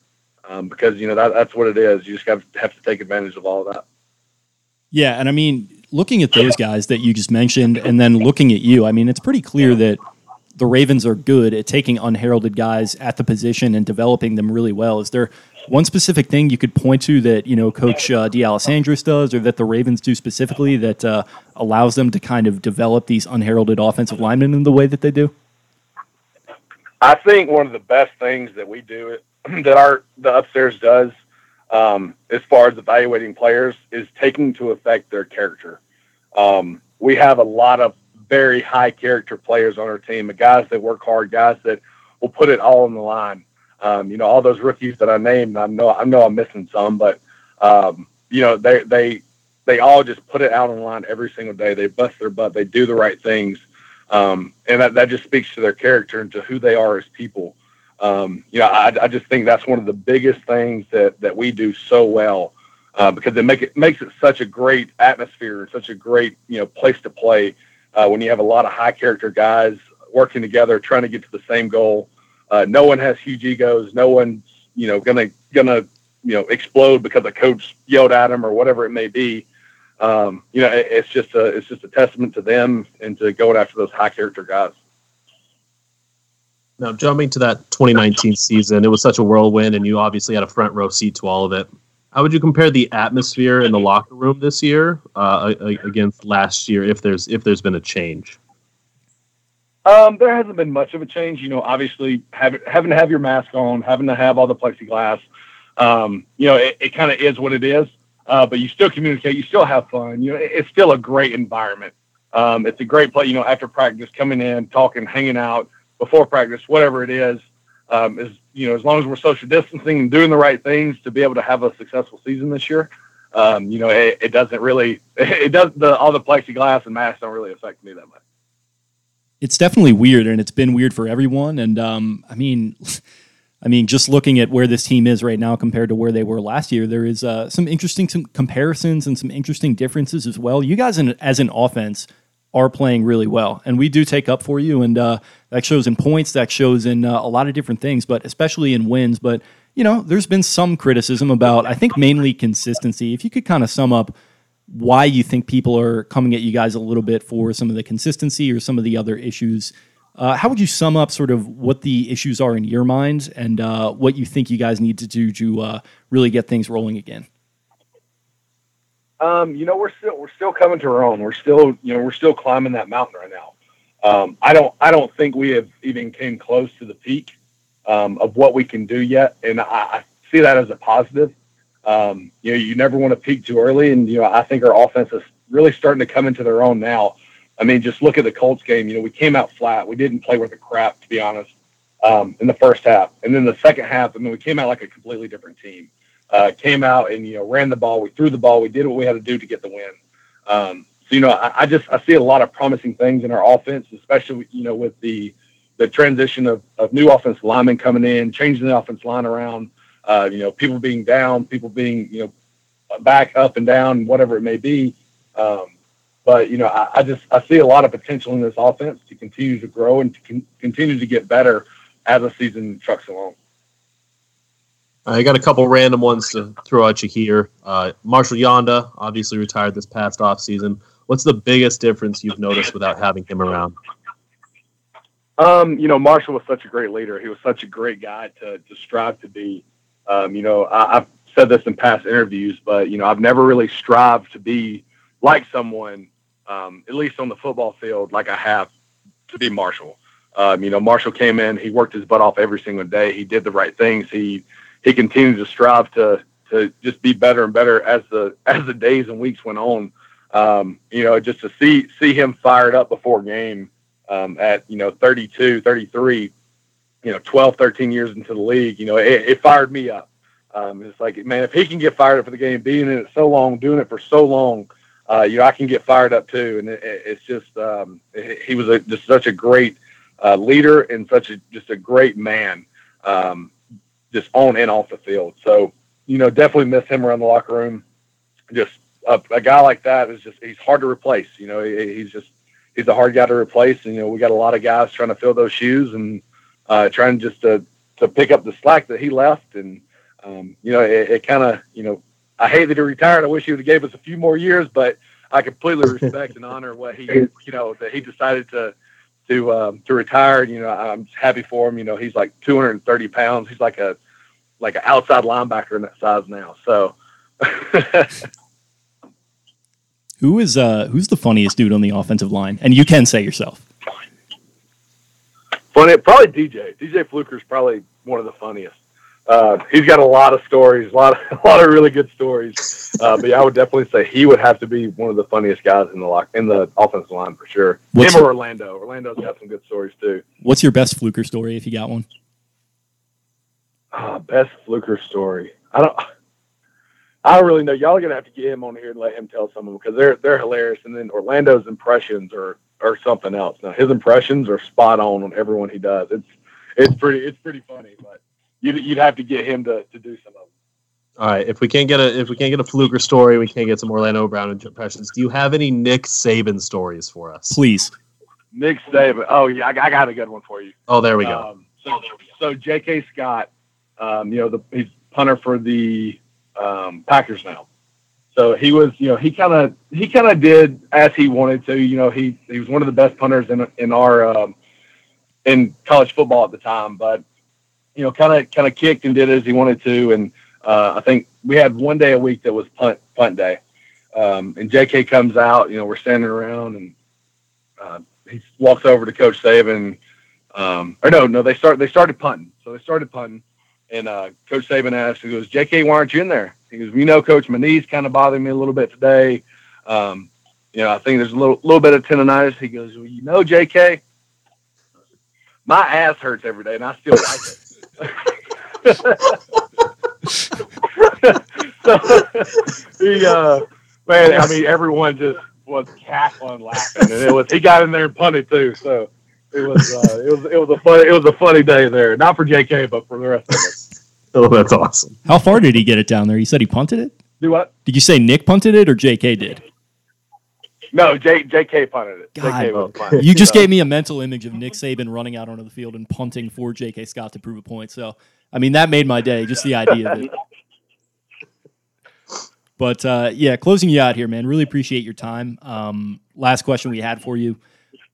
Speaker 8: Um, because you know that, that's what it is. You just have, have to take advantage of all of that.
Speaker 4: Yeah, and I mean, looking at those guys that you just mentioned, and then looking at you, I mean, it's pretty clear that the Ravens are good at taking unheralded guys at the position and developing them really well. Is there one specific thing you could point to that you know Coach uh, does, or that the Ravens do specifically that uh, allows them to kind of develop these unheralded offensive linemen in the way that they do?
Speaker 8: I think one of the best things that we do that our the upstairs does um, as far as evaluating players is taking to effect their character. Um, we have a lot of very high character players on our team, guys that work hard, guys that will put it all on the line. Um, you know, all those rookies that I named, I know I know I'm missing some, but um, you know, they they they all just put it out on the line every single day. They bust their butt. They do the right things. Um, and that, that just speaks to their character and to who they are as people. Um, you know, I, I just think that's one of the biggest things that, that we do so well uh, because it make it makes it such a great atmosphere, and such a great you know place to play uh, when you have a lot of high character guys working together, trying to get to the same goal. Uh, no one has huge egos. No one's you know gonna gonna you know explode because a coach yelled at them or whatever it may be um, you know, it, it's just a it's just a testament to them and to going after those high character guys.
Speaker 7: Now, jumping to that 2019 season, it was such a whirlwind, and you obviously had a front row seat to all of it. How would you compare the atmosphere in the locker room this year uh, against last year, if there's if there's been a change?
Speaker 8: Um, there hasn't been much of a change. You know, obviously having having to have your mask on, having to have all the plexiglass. Um, you know, it, it kind of is what it is uh, but you still communicate, you still have fun. You know, it, it's still a great environment. Um, it's a great play. You know, after practice, coming in, talking, hanging out before practice, whatever it is, um, is you know, as long as we're social distancing and doing the right things to be able to have a successful season this year. Um, you know, it, it, doesn't really, it does the all the plexiglass and masks don't really affect me that much.
Speaker 4: It's definitely weird, and it's been weird for everyone. And um, I mean. I mean, just looking at where this team is right now compared to where they were last year, there is uh, some interesting some comparisons and some interesting differences as well. You guys, in, as an offense, are playing really well, and we do take up for you, and uh, that shows in points, that shows in uh, a lot of different things, but especially in wins. But you know, there's been some criticism about, I think, mainly consistency. If you could kind of sum up why you think people are coming at you guys a little bit for some of the consistency or some of the other issues uh, how would you sum up sort of what the issues are in your mind and uh, what you think you guys need to do to uh, really get things rolling again?
Speaker 8: Um, you know, we're still we're still coming to our own. We're still you know we're still climbing that mountain right now. Um, I don't I don't think we have even came close to the peak um, of what we can do yet, and I, I see that as a positive. Um, you know, you never want to peak too early, and you know I think our offense is really starting to come into their own now. I mean, just look at the Colts game. You know, we came out flat. We didn't play worth a crap, to be honest, um, in the first half. And then the second half, I mean, we came out like a completely different team. Uh, came out and you know ran the ball. We threw the ball. We did what we had to do to get the win. Um, so you know, I, I, just I see a lot of promising things in our offense, especially you know with the the transition of, of new offense linemen coming in, changing the offense line around, uh, you know, people being down, people being, you know, back up and down, whatever it may be. Um, but you know, I, I, just I see a lot of potential in this offense to continue to grow and to con- continue to get better as the season trucks along.
Speaker 7: I got a couple random ones to throw at you here. Uh, Marshall Yanda obviously retired this past off season. What's the biggest difference you've noticed without having him around?
Speaker 8: Um, you know, Marshall was such a great leader. He was such a great guy to to strive to be. Um, you know, I, I've said this in past interviews, but you know, I've never really strived to be like someone um, at least on the football field, like I have to be Marshall. Um, you know, Marshall came in, he worked his butt off every single day. He did the right things. He he continued to strive to to just be better and better as the as the days and weeks went on. Um, you know, just to see see him fired up before game um, at you know 32, 33, you know 12, 13 years into the league. You know, it, it fired me up. Um, it's like, man, if he can get fired up for the game, being in it so long, doing it for so long, uh, you know, I can get fired up too. And it, it's just, um, he was a, just such a great uh, leader and such a, just a great man, um, just on and off the field. So, you know, definitely miss him around the locker room. Just a, a guy like that is just, he's hard to replace. You know, he, he's just, he's a hard guy to replace. And, you know, we got a lot of guys trying to fill those shoes and uh, trying just to, to pick up the slack that he left. And, um, you know, it, it kind of, you know, I hate that he retired. I wish he would have gave us a few more years, but I completely respect and honor what he, you know, that he decided to to um, to retire. You know, I'm happy for him. You know, he's like 230 pounds. He's like a like an outside linebacker in that size now. So.
Speaker 4: Who is uh who's the funniest dude on the offensive line? And you can say yourself.
Speaker 8: Funny, probably DJ. DJ Fluker's probably one of the funniest uh, he's got a lot of stories, a lot of, a lot of really good stories. Uh, but yeah, I would definitely say he would have to be one of the funniest guys in the lock in the offensive line for sure. What's Him or Orlando. Orlando's got some good stories too.
Speaker 4: What's your best fluker story if you got one?
Speaker 8: Uh, best fluker story. I don't. I don't really know. Y'all are gonna have to get him on here and let him tell some of them because they're they're hilarious. And then Orlando's impressions are are something else. Now his impressions are spot on on everyone he does. It's it's pretty it's pretty funny, but you'd, you'd have to get him to, to do some of them.
Speaker 7: All right. If we can't get a if we can't get a Fluker story, we can't get some Orlando Brown impressions. Do you have any Nick Saban stories for us?
Speaker 4: Please.
Speaker 8: Nick Saban. Oh yeah, I, I got a good one for you.
Speaker 7: Oh, there we go.
Speaker 8: Um, so, so J.K. Scott, um, you know, the he's punter for the um, Packers now. So he was, you know, he kind of he kind of did as he wanted to. You know, he he was one of the best punters in in our um, in college football at the time. But you know, kind of kind of kicked and did as he wanted to. And uh, I think we had one day a week that was punt punt day. Um, and J.K. comes out. You know, we're standing around, and uh, he walks over to Coach Saban. Um, or no, no, they start they started punting. So they started punting, and uh, Coach Saban asked, "He goes, J.K., why aren't you in there?" He goes, "You know, Coach, my knees kind of bothering me a little bit today. Um, you know, I think there's a little little bit of tendonitis." He goes, "Well, you know, J.K." My ass hurts every day, and I still like it so he, uh, man, I mean, everyone just was cackling, laughing, and it was he got in there and punted too. So it was, uh, it was, it was a funny, it was a funny day there. Not for J.K., but for the rest of us.
Speaker 7: Oh, that's awesome.
Speaker 4: How far did he get it down there? He said he punted it.
Speaker 8: Do what?
Speaker 4: Did you say Nick punted it or J.K. did?
Speaker 8: No, J, J.K. punted it. God,
Speaker 4: punted. You just gave me a mental image of Nick Saban running out onto the field and punting for J.K. Scott to prove a point. So, I mean, that made my day. Just the idea of it. But uh, yeah, closing you out here, man. Really appreciate your time. Um, last question we had for you.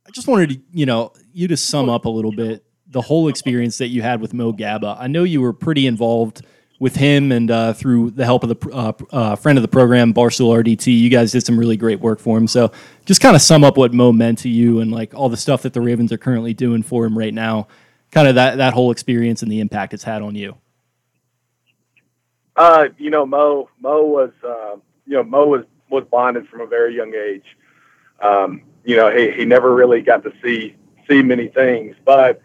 Speaker 4: I just wanted to, you know, you to sum up a little bit the whole experience that you had with Mo Gaba. I know you were pretty involved with him and uh, through the help of the uh, uh, friend of the program, Barstool RDT, you guys did some really great work for him. So just kind of sum up what Mo meant to you and like all the stuff that the Ravens are currently doing for him right now, kind of that, that whole experience and the impact it's had on you.
Speaker 8: Uh, you know, Mo, Mo was, uh, you know, Mo was, was bonded from a very young age. Um, you know, he, he never really got to see, see many things, but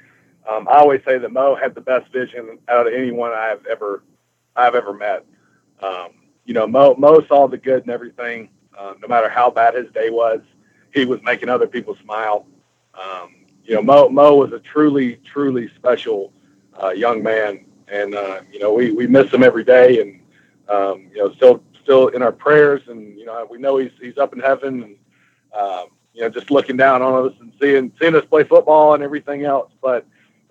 Speaker 8: um, I always say that Mo had the best vision out of anyone I've ever I've ever met. Um, you know, Mo, Mo saw the good and everything. Um, no matter how bad his day was, he was making other people smile. Um, you know, Mo Mo was a truly truly special uh, young man, and uh, you know we, we miss him every day, and um, you know still still in our prayers, and you know we know he's he's up in heaven, and um, you know just looking down on us and seeing seeing us play football and everything else. But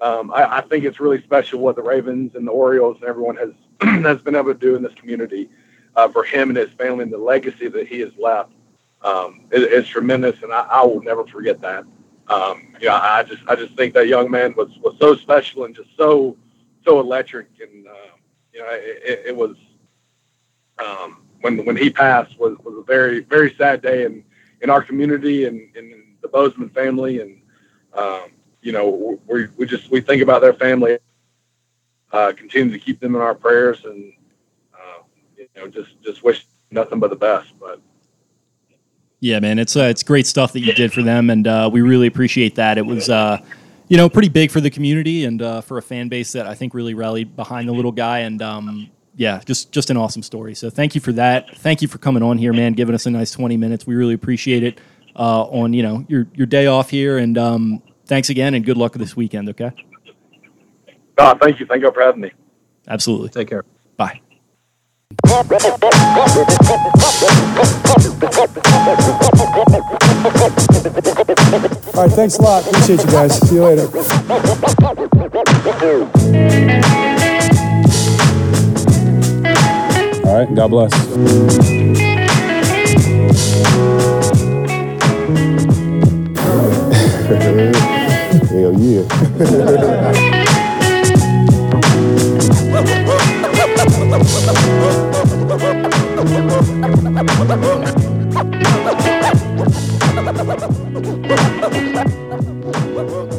Speaker 8: um, I, I think it's really special what the Ravens and the Orioles and everyone has has been able to do in this community uh, for him and his family and the legacy that he has left. Um, it, it's tremendous, and I, I will never forget that. Um, you know, I just I just think that young man was was so special and just so so electric, and uh, you know, it, it was um, when when he passed was was a very very sad day in in our community and in the Bozeman family, and um, you know, we we just we think about their family, uh, continue to keep them in our prayers, and uh, you know, just just wish nothing but the best, but.
Speaker 4: Yeah, man, it's uh, it's great stuff that you did for them, and uh, we really appreciate that. It was, uh, you know, pretty big for the community and uh, for a fan base that I think really rallied behind the little guy, and um, yeah, just just an awesome story. So thank you for that. Thank you for coming on here, man, giving us a nice twenty minutes. We really appreciate it uh, on you know your your day off here, and um, thanks again, and good luck this weekend. Okay.
Speaker 8: Oh, thank you. Thank you for having me.
Speaker 4: Absolutely.
Speaker 7: Take care.
Speaker 4: Bye.
Speaker 3: All right, thanks a lot. Appreciate you guys. See you later.
Speaker 9: All right. God bless.
Speaker 1: Hell yeah.